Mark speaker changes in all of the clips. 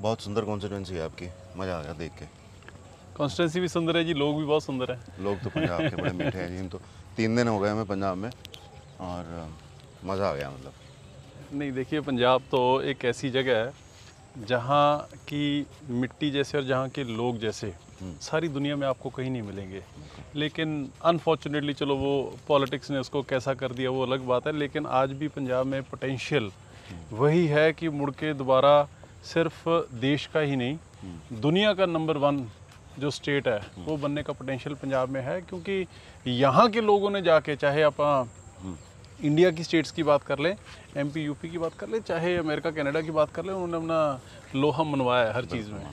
Speaker 1: बहुत सुंदर कॉन्स्टिट्यूंसी है आपकी। मज़ा आ गया देख के।
Speaker 2: कॉन्स्टिट्यूंसी भी सुंदर है जी लोग भी बहुत सुंदर है।
Speaker 1: लोग तो पंजाब के बड़े मीठे हैं जी तो तीन दिन हो गए हमें पंजाब में और मज़ा आ गया मतलब।
Speaker 2: नहीं देखिए पंजाब तो एक ऐसी जगह है जहाँ की मिट्टी जैसे और जहाँ के लोग जैसे सारी दुनिया में आपको कहीं नहीं मिलेंगे। लेकिन अनफॉर्चुनेटली चलो वो पॉलिटिक्स ने उसको कैसा कर दिया वो अलग बात है लेकिन आज भी पंजाब में पोटेंशियल वही है कि मुड़ के दोबारा सिर्फ़ देश का ही नहीं दुनिया का नंबर वन जो स्टेट है वो बनने का पोटेंशियल पंजाब में है क्योंकि यहाँ के लोगों ने जाके चाहे आप इंडिया की स्टेट्स की बात कर लें एमपी यूपी की बात कर लें चाहे अमेरिका कनाडा की बात कर लें उन्होंने अपना लोहा मनवाया है हर चीज़ में।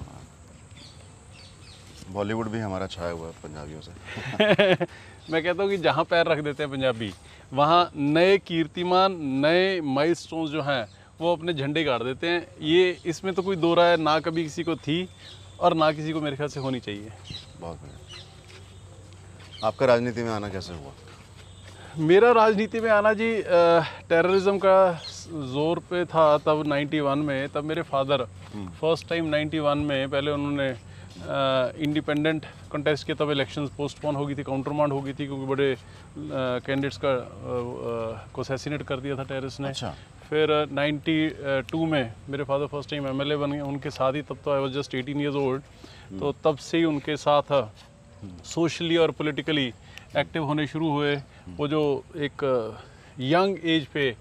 Speaker 1: बॉलीवुड भी हमारा छाया हुआ है पंजाबियों से।
Speaker 2: मैं कहता हूँ कि जहाँ पैर रख देते हैं पंजाबी वहाँ नए कीर्तिमान नए माइलस्टोन्स जो हैं वो अपने झंडे गाड़ देते हैं। ये इसमें तो कोई दो राय ना कभी किसी को थी और ना किसी को मेरे ख्याल से होनी चाहिए।
Speaker 1: बहुत बढ़िया। आपका राजनीति में आना कैसे हुआ?
Speaker 2: मेरा राजनीति में आना जी टेररिज्म का ज़ोर पे था तब 91 में। तब मेरे फादर फ़र्स्ट टाइम 91 में पहले उन्होंने इंडिपेंडेंट कंटेस्ट किया तब इलेक्शंस पोस्टपोन हो गई थी काउंटरमांड हो गई थी क्योंकि बड़े कैंडिडेट्स का को कर दिया था टेररिस्ट ने।
Speaker 1: अच्छा।
Speaker 2: फिर नाइन्टी टू में मेरे फादर फ़र्स्ट टाइम एमएलए बन गए उनके साथ ही तब तो I was just 18 years old तो तब से ही उनके साथ सोशली और पॉलिटिकली एक्टिव होने शुरू हुए। वो जो एक यंग एज पे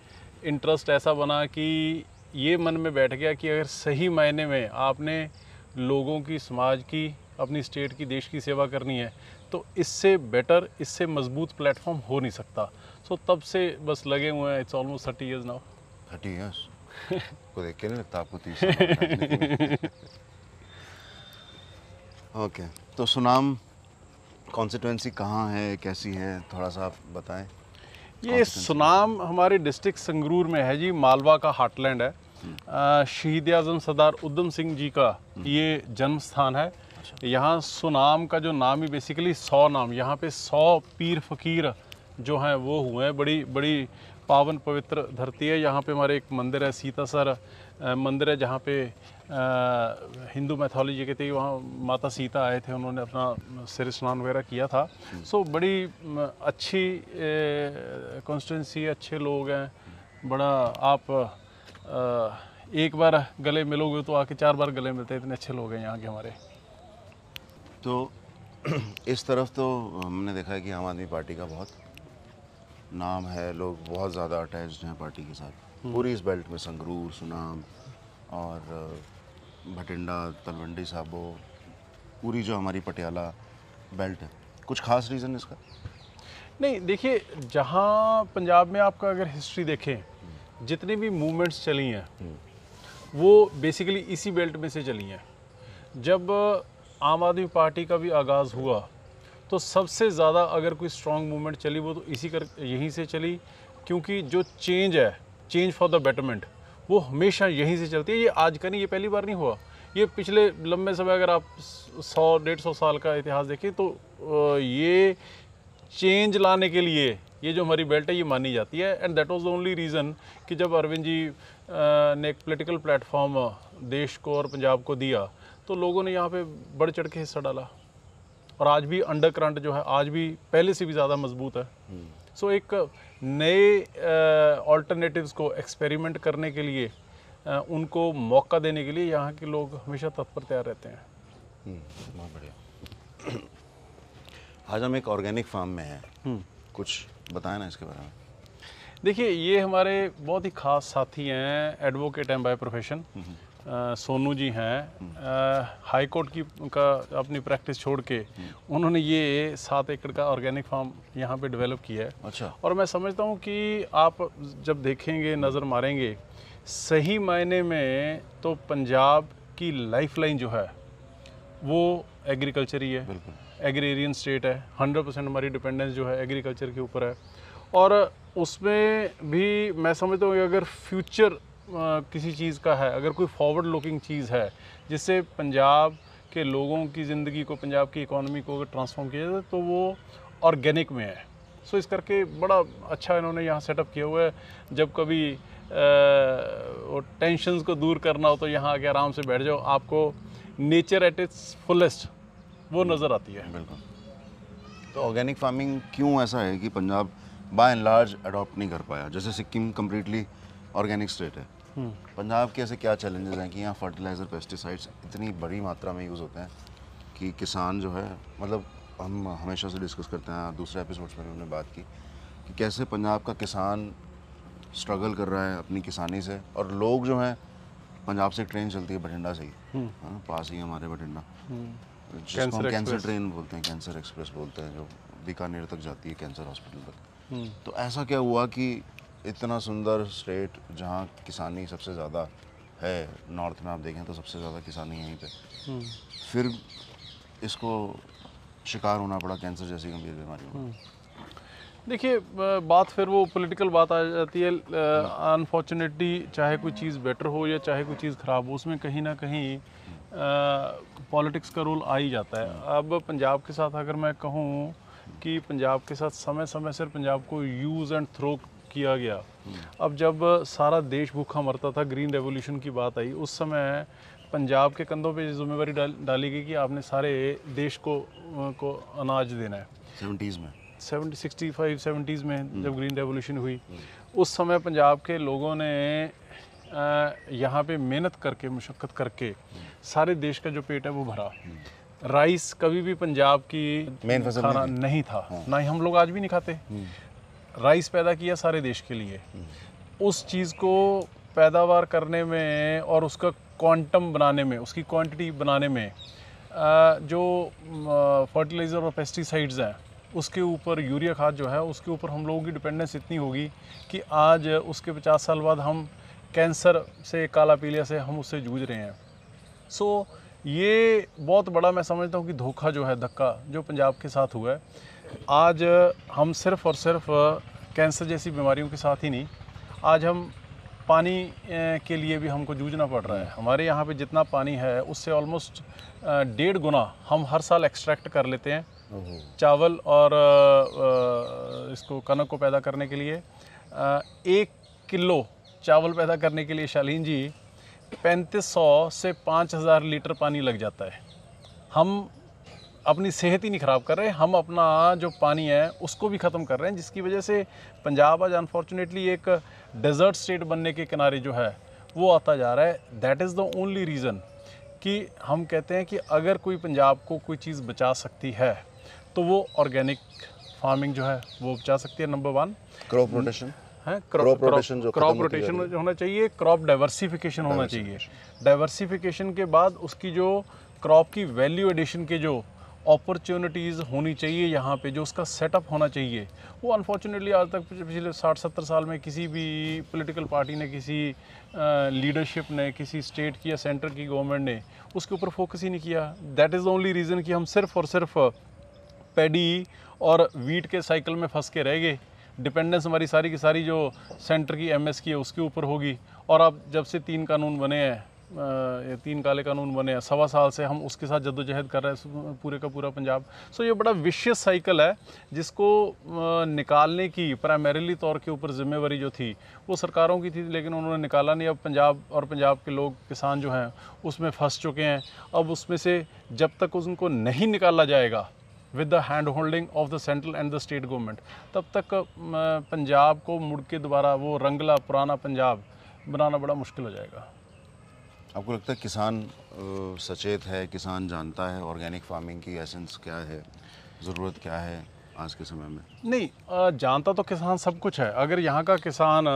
Speaker 2: इंटरेस्ट ऐसा बना कि ये मन में बैठ गया कि अगर सही मायने में आपने लोगों की समाज की अपनी स्टेट की देश की सेवा करनी है तो इससे बेटर इससे मज़बूत प्लेटफॉर्म हो नहीं सकता। सो so, तब से बस लगे हुए हैं it's almost thirty years now
Speaker 1: thirty years को देख के नहीं लगता आपको तीस ओके तो सुनाम कॉन्स्टिट्यूंसी कहाँ है कैसी है? थोड़ा सा आप बताएँ।
Speaker 2: ये सुनाम हमारे डिस्ट्रिक्ट संगरूर में है जी मालवा का हार्टलैंड है। शहीद आज़म सरदार उधम सिंह जी का ये जन्म स्थान है यहाँ सुनाम का जो नाम ही बेसिकली सौ नाम। यहाँ पे सौ पीर फकीर जो हैं वो हुए हैं। बड़ी बड़ी पावन पवित्र धरती है। यहाँ पे हमारे एक मंदिर है, सीतासर मंदिर है जहाँ पे हिंदू मैथोलॉजी के थे। वहाँ माता सीता आए थे, उन्होंने अपना सिर स्नान वगैरह किया था। सो बड़ी अच्छी कॉन्स्टिटेंसी अच्छे लोग हैं। बड़ा आप एक बार गले मिलोगे तो आके चार बार गले मिलते हैं। इतने अच्छे लोग हैं यहाँ के हमारे।
Speaker 1: तो इस तरफ़ तो हमने देखा है कि आम आदमी पार्टी का बहुत नाम है लोग बहुत ज़्यादा अटैच हैं पार्टी के साथ। पूरी इस बेल्ट में संगरूर सुनाम और भटिंडा तलवंडी साबो पूरी जो हमारी पटियाला बेल्ट है। कुछ खास रीज़न इसका?
Speaker 2: नहीं देखिए जहाँ पंजाब में आपका अगर हिस्ट्री देखें जितनी भी मूवमेंट्स चली हैं वो बेसिकली इसी बेल्ट में से चली हैं। जब आम आदमी पार्टी का भी आगाज़ हुआ तो सबसे ज़्यादा अगर कोई स्ट्रॉन्ग मूवमेंट चली, वो तो इसी कर, यहीं से चली, क्योंकि जो चेंज है चेंज फॉर द बेटरमेंट वो हमेशा यहीं से चलती है। ये आज का नहीं, ये पहली बार नहीं हुआ। ये पिछले लंबे समय अगर आप सौ, डेढ़ सौ साल का इतिहास देखें तो ये चेंज लाने के लिए, ये जो हमारी बेल्ट है, ये मानी जाती है। And that was the only reason कि जब अरविंद जी ने एक पॉलिटिकल प्लेटफॉर्म देश को और पंजाब को दिया तो लोगों ने यहाँ पे बढ़ चढ़ के हिस्सा डाला। और आज भी अंडर करंट जो है आज भी पहले से भी ज़्यादा मज़बूत है। सो एक नए ऑल्टरनेटिव्स को एक्सपेरिमेंट करने के लिए अ, उनको मौका देने के लिए यहाँ के लोग हमेशा तत्पर तैयार रहते हैं।
Speaker 1: हम्म, बहुत बढ़िया। आज हम एक ऑर्गेनिक फार्म में हैं। कुछ बताएँ ना इसके बारे में।
Speaker 2: देखिए ये हमारे बहुत ही खास साथी हैं एडवोकेट हैं बाय प्रोफेशन सोनू जी हैं। हाई कोर्ट की का अपनी प्रैक्टिस छोड़ के उन्होंने ये सात एकड़ का ऑर्गेनिक फार्म यहाँ पे डेवलप किया है।
Speaker 1: अच्छा।
Speaker 2: और मैं समझता हूँ कि आप जब देखेंगे नज़र मारेंगे सही मायने में तो पंजाब की लाइफलाइन जो है वो एग्रीकल्चर ही है। एग्रेरियन स्टेट है हंड्रेड परसेंट हमारी डिपेंडेंस जो है एग्रीकल्चर के ऊपर है। और उसमें भी मैं समझता हूँ कि अगर फ्यूचर किसी चीज़ का है, अगर कोई फॉरवर्ड लुकिंग चीज़ है, जिससे पंजाब के लोगों की ज़िंदगी को, पंजाब की इकोनॉमी को अगर ट्रांसफॉर्म किया जाए तो वो ऑर्गेनिक में है। सो इस करके बड़ा अच्छा इन्होंने यहाँ सेटअप किया हुआ है। जब कभी वो टेंशन्स को दूर करना हो तो यहाँ आके आराम से बैठ जाओ। आपको नेचर एट इट्स फुलेस्ट वो नज़र आती है।
Speaker 1: बिल्कुल। तो ऑर्गेनिक फ़ार्मिंग क्यों ऐसा है कि Punjab by and large adopt नहीं कर पाया? जैसे सिक्किम कम्प्लीटली ऑर्गेनिक स्टेट है। पंजाब के ऐसे क्या चैलेंजेस हैं कि यहाँ फर्टिलाइज़र पेस्टिसाइड्स इतनी बड़ी मात्रा में यूज़ होते हैं कि किसान जो है मतलब हम हमेशा से डिस्कस करते हैं दूसरे एपिसोड्स में हमने बात की कि कैसे पंजाब का किसान स्ट्रगल कर रहा है अपनी किसानी से और लोग जो हैं पंजाब से ट्रेन चलती है बठिंडा से ही। हाँ, पास ही हमारे बठिंडा। जिसको हम
Speaker 2: कैंसर
Speaker 1: कैंसर ट्रेन बोलते हैं कैंसर एक्सप्रेस बोलते हैं जो बीकानेर तक जाती है कैंसर हॉस्पिटल तक। तो ऐसा क्या हुआ कि इतना सुंदर स्टेट जहाँ किसानी सबसे ज़्यादा है नॉर्थ में आप देखें तो सबसे ज़्यादा किसानी यहीं पे। फिर इसको शिकार होना पड़ा कैंसर जैसी गंभीर बीमारियों का
Speaker 2: देखिए बात फिर वो पॉलिटिकल बात आ जाती है अनफॉर्चुनेटली चाहे कोई चीज़ बेटर हो या चाहे कोई चीज़ ख़राब हो उसमें कहीं ना कहीं पॉलिटिक्स का रोल आ ही जाता है। अब पंजाब के साथ अगर मैं कहूँ कि पंजाब के साथ समय समय से पंजाब को यूज़ एंड थ्रो किया गया। अब जब सारा देश भूखा मरता था ग्रीन रेवोल्यूशन की बात आई उस समय पंजाब के कंधों पे जिम्मेवारी डाल, डाली गई कि आपने सारे देश को को अनाज देना है।
Speaker 1: सेवेंटीज़ में।
Speaker 2: सेवेंटी सिक्सटी फाइव सेवेंटीज़ में जब ग्रीन रेवोल्यूशन हुई उस समय पंजाब के लोगों ने यहाँ पे मेहनत करके मुशक्क़त करके सारे देश का जो पेट है वो भरा। राइस कभी भी पंजाब की
Speaker 1: Main फ़सल
Speaker 2: खाना
Speaker 1: नहीं
Speaker 2: नहीं था। ना ही हम लोग आज भी नहीं खाते। राइस पैदा किया सारे देश के लिए। उस चीज़ को पैदावार करने में और उसका क्वांटम बनाने में उसकी क्वांटिटी बनाने में जो फर्टिलाइज़र और पेस्टिसाइड्स हैं उसके ऊपर यूरिया खाद जो है उसके ऊपर हम लोगों की डिपेंडेंस इतनी होगी कि आज उसके 50 साल बाद हम कैंसर से काला पीलिया से हम उससे जूझ रहे हैं। सो so, ये बहुत बड़ा मैं समझता हूँ कि धोखा जो है धक्का जो पंजाब के साथ हुआ है। आज हम सिर्फ़ और सिर्फ़ कैंसर जैसी बीमारियों के साथ ही नहीं आज हम पानी के लिए भी हमको जूझना पड़ रहा है। हमारे यहाँ पे जितना पानी है उससे ऑलमोस्ट डेढ़ गुना हम हर साल एक्सट्रैक्ट कर लेते हैं। चावल और इसको कनक को पैदा करने के लिए एक किलो चावल पैदा करने के लिए शालीन जी पैंतीस सौ से पाँच हज़ार लीटर पानी लग जाता है। हम अपनी सेहत ही नहीं ख़राब कर रहे हम अपना जो पानी है उसको भी ख़त्म कर रहे हैं जिसकी वजह से पंजाब आज अनफॉर्चुनेटली एक डेजर्ट स्टेट बनने के किनारे जो है वो आता जा रहा है। That is the only reason कि हम कहते हैं कि अगर कोई पंजाब को कोई चीज़ बचा सकती है तो वो ऑर्गेनिक फ़ार्मिंग जो है वो बचा सकती है नंबर वन
Speaker 1: क्रॉप रोटेशन
Speaker 2: है?
Speaker 1: क्रॉप rotation जो
Speaker 2: क्रॉप रोटेशन होना चाहिए क्रॉप डाइवर्सिफिकेशन होना चाहिए। डाइवर्सिफिकेशन के बाद उसकी जो क्रॉप की वैल्यू एडिशन के जो अपॉर्चुनिटीज़ होनी चाहिए यहाँ पे, जो उसका सेटअप होना चाहिए। वो अनफॉर्चुनेटली आज तक पिछले साठ सत्तर साल में किसी भी पॉलिटिकल पार्टी ने, किसी लीडरशिप ने, किसी स्टेट की या सेंटर की गवर्नमेंट ने उसके ऊपर फोकस ही नहीं किया। That is the only reason कि हम सिर्फ़ और सिर्फ़ पैडी और वीट के साइकिल में फंस के रह गए। डिपेंडेंस हमारी सारी की सारी जो सेंटर की एमएस की है, उसके ऊपर होगी। और अब जब से तीन कानून बने हैं ये तीन काले कानून बने हैं। सवा साल से हम उसके साथ जद्दोजहद कर रहे हैं पूरे का पूरा पंजाब। सो ये बड़ा विशियस साइकिल है, जिसको निकालने की प्राइमरीली तौर के ऊपर जिम्मेवारी जो थी, वो सरकारों की थी, लेकिन उन्होंने निकाला नहीं। अब पंजाब और पंजाब के लोग, किसान जो हैं, उसमें फंस चुके हैं। अब उसमें से जब तक उनको नहीं निकाला जाएगा with the hand holding of the central and the state government तब तक पंजाब को मुड़ के दोबारा वो रंगला, पुराना पंजाब बनाना बड़ा मुश्किल हो जाएगा।
Speaker 1: आपको लगता है किसान सचेत है, किसान जानता है ऑर्गेनिक फ़ार्मिंग की एसेंस क्या है, ज़रूरत क्या है आज के समय में?
Speaker 2: नहीं जानता तो किसान सब कुछ है, अगर यहाँ का किसान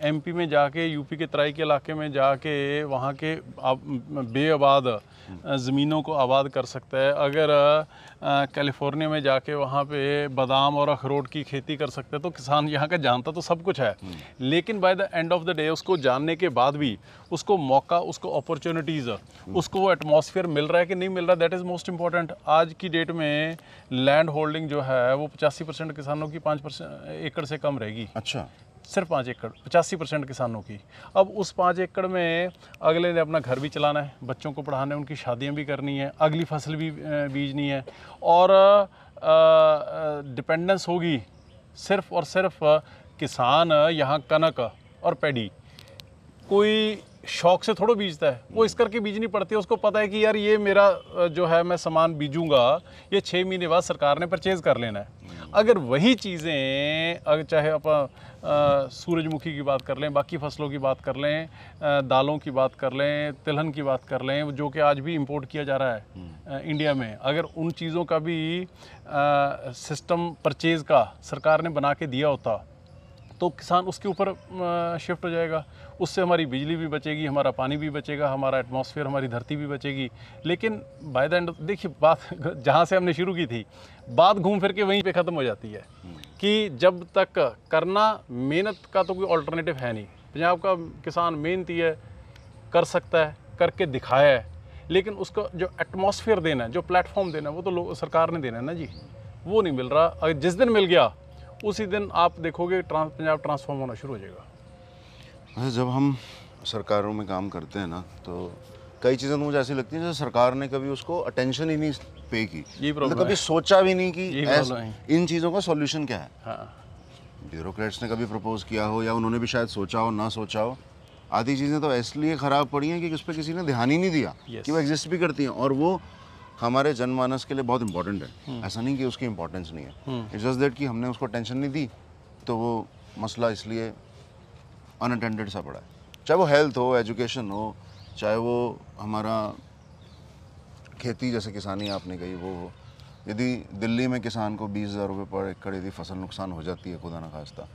Speaker 2: एमपी में जाके यूपी के तराई के इलाके में जाके वहाँ के आब- बेआबाद ज़मीनों को आबाद कर सकता है। अगर कैलिफ़ोर्निया में जाके वहाँ पे बादाम और अखरोट की खेती कर सकता है तो किसान यहाँ का जानता तो सब कुछ है। लेकिन by the end of the day उसको जानने के बाद भी उसको मौका उसको अपॉर्चुनिटीज़ उसको वो एटमोसफियर मिल रहा है कि नहीं मिल रहा दैट इज़ मोस्ट इंपॉर्टेंट आज की डेट में लैंड होल्डिंग जो है वो पचासी परसेंट किसानों की पाँच परसेंट एकड़ से कम रहेगी।
Speaker 1: अच्छा।
Speaker 2: सिर्फ़ पाँच एकड़, पचासी परसेंट किसानों की। अब उस पाँच एकड़ में अगले ने अपना घर भी चलाना है, बच्चों को पढ़ाना है, उनकी शादियाँ भी करनी है, अगली फ़सल भी बीजनी है और डिपेंडेंस होगी सिर्फ़ और सिर्फ़ किसान, यहाँ कनक और पैडी। कोई शौक से थोड़ा बीजता है। वो इस करके बीजनी पड़ती है। उसको पता है कि यार ये मेरा जो है मैं सामान बीजूँगा ये छः महीने बाद सरकार ने परचेज कर लेना है। अगर वही चीज़ें अगर चाहे अपन अ, सूरजमुखी की बात कर लें बाकी फ़सलों की बात कर लें दालों की बात कर लें तिलहन की बात कर लें जो कि आज भी इंपोर्ट किया जा रहा है इंडिया में अगर उन चीज़ों का भी सिस्टम परचेज का सरकार ने बना के दिया होता तो किसान उसके ऊपर शिफ्ट हो जाएगा। उससे हमारी बिजली भी बचेगी हमारा पानी भी बचेगा हमारा एटमॉस्फेयर हमारी धरती भी बचेगी। लेकिन बाय द एंड देखिए बात जहाँ से हमने शुरू की थी बात घूम फिर के वहीं पे ख़त्म हो जाती है। कि जब तक करना मेहनत का तो कोई ऑल्टरनेटिव है नहीं। पंजाब का किसान मेहनती है कर सकता है करके दिखाया है लेकिन उसको जो एटमॉस्फेयर देना है जो प्लेटफॉर्म देना है वो तो सरकार ने देना है ना जी। वो नहीं मिल रहा। अगर जिस दिन मिल गया उसी दिन आप देखोगे ट्रांस पंजाब ट्रांसफॉर्म होना शुरू हो जाएगा।
Speaker 1: वैसे जब हम सरकारों में काम करते हैं ना तो कई चीज़ें तो मुझे ऐसी लगती हैं जैसे सरकार ने कभी उसको अटेंशन ही नहीं पे की।
Speaker 2: यही
Speaker 1: मतलब कभी सोचा भी नहीं कि
Speaker 2: है।
Speaker 1: इन चीज़ों का सॉल्यूशन क्या है?
Speaker 2: हाँ।
Speaker 1: ब्यूरोक्रेट्स ने कभी प्रपोज किया हो या उन्होंने भी शायद सोचा हो ना सोचा हो आधी चीज़ें तो इसलिए ख़राब पड़ी हैं कि उस पर किसी ने ध्यान ही नहीं दिया
Speaker 2: Yes.
Speaker 1: कि वो एग्जिस्ट भी करती हैं और वो हमारे जनमानस के लिए बहुत इंपॉर्टेंट है। ऐसा नहीं कि उसकी इंपॉर्टेंस नहीं है। इट्स जस्ट दैट कि हमने उसको टेंशन नहीं दी तो वो मसला इसलिए अनअटेंडेड सा पड़ा है। चाहे वो हेल्थ हो एजुकेशन हो चाहे वो हमारा खेती जैसे किसानी आपने कही वो हो। यदि दिल्ली में किसान को बीस हज़ार रुपये पर एकड़ यदि फ़सल नुकसान हो जाती है खुदा न खास्ता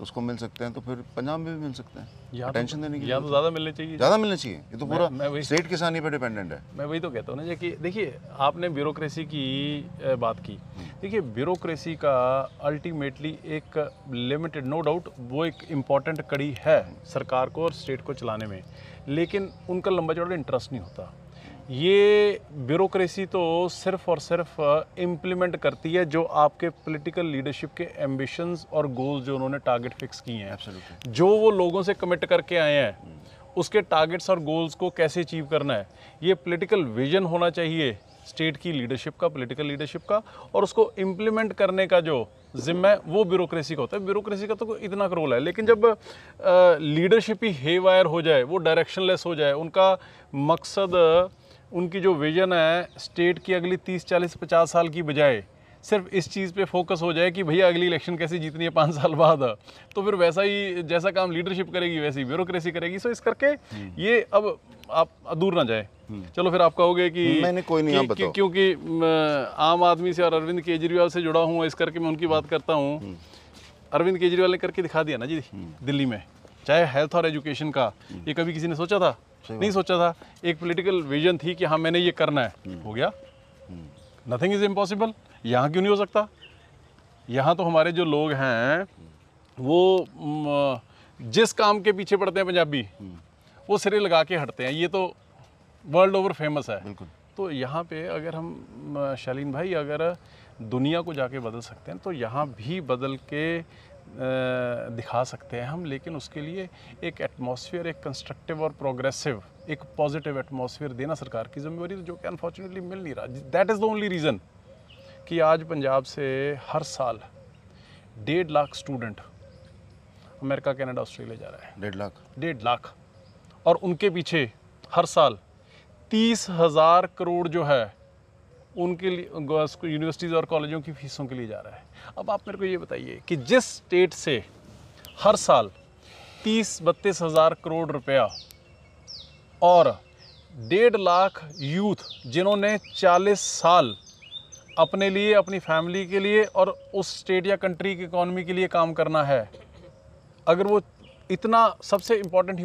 Speaker 1: तो उसको मिल सकते हैं तो फिर पंजाब में भी मिल सकते हैं। टेंशन देने की
Speaker 2: या तो ज़्यादा मिलने चाहिए।
Speaker 1: ज़्यादा मिलना चाहिए। ये तो पूरा स्टेट किसानी पे डिपेंडेंट है।
Speaker 2: मैं वही तो कहता हूँ ना कि देखिए आपने ब्यूरोक्रेसी की बात की। देखिए ब्यूरोक्रेसी का अल्टीमेटली एक लिमिटेड नो डाउट वो एक इंपॉर्टेंट कड़ी है सरकार को और स्टेट को चलाने में। लेकिन उनका लंबा चौड़ा इंटरेस्ट नहीं होता। ये ब्यूरोक्रेसी तो सिर्फ़ और सिर्फ़ इम्प्लीमेंट करती है जो आपके पॉलिटिकल लीडरशिप के एम्बिशंस और गोल्स जो उन्होंने टारगेट फिक्स किए हैं। जो वो लोगों से कमिट करके आए हैं उसके टारगेट्स और गोल्स को कैसे अचीव करना है ये पॉलिटिकल विजन होना चाहिए स्टेट की लीडरशिप का पॉलिटिकल लीडरशिप का और उसको इम्प्लीमेंट करने का जो जिम्मा है वो ब्यूरोक्रेसी का होता है। ब्यूरोक्रेसी का तो इतना रोल है लेकिन जब लीडरशिप ही हे वायर हो जाए वो डायरेक्शनलेस हो जाए उनका मकसद उनकी जो विजन है स्टेट की अगली 30 40 50 साल की बजाय सिर्फ़ इस चीज़ पे फोकस हो जाए कि भैया अगली इलेक्शन कैसे जीतनी है पाँच साल बाद। तो फिर वैसा ही जैसा काम लीडरशिप करेगी वैसी ब्यूरोक्रेसी करेगी। सो इस करके ये अब आप दूर ना जाए। चलो फिर आप कहोगे कि
Speaker 1: मैंने कोई नहीं,
Speaker 2: कि-। कि- क्योंकि आम आदमी से और अरविंद केजरीवाल से जुड़ा हूँ इस करके मैं उनकी बात करता हूँ। अरविंद केजरीवाल ने करके दिखा दिया ना जी दिल्ली में। चाहे हेल्थ और एजुकेशन का ये कभी किसी ने सोचा था? नहीं सोचा था। एक पॉलिटिकल विजन थी कि हाँ मैंने ये करना है। हो गया। नथिंग इज़ इम्पॉसिबल यहाँ क्यों नहीं हो सकता? यहाँ तो हमारे जो लोग हैं वो जिस काम के पीछे पड़ते हैं पंजाबी वो सिरे लगा के हटते हैं। ये तो वर्ल्ड ओवर फ़ेमस है। तो यहाँ पे अगर हम शालीन भाई अगर दुनिया को जाके बदल सकते हैं तो यहाँ भी बदल के दिखा सकते हैं हम लेकिन उसके लिए एक एटमॉस्फेयर एक कंस्ट्रक्टिव और प्रोग्रेसिव एक पॉजिटिव एटमॉस्फेयर देना सरकार की जिम्मेवारी जो कि अनफॉर्चुनेटली मिल नहीं रहा। That is the only reason कि आज पंजाब से हर साल डेढ़ lakh student America Canada Australia जा रहा है।
Speaker 1: डेढ़ लाख?
Speaker 2: डेढ़ लाख। और उनके पीछे हर साल तीस हज़ार करोड़ जो है उनके लिए यूनिवर्सिटीज़ और कॉलेजों की फीसों के लिए जा रहा है। अब आप मेरे को ये बताइए कि जिस स्टेट से हर साल तीस बत्तीस हज़ार करोड़ रुपया और डेढ़ लाख यूथ जिन्होंने चालीस साल अपने लिए अपनी फैमिली के लिए और उस स्टेट या कंट्री की इकॉनमी के लिए काम करना है अगर वो इतना सबसे इम्पोर्टेंट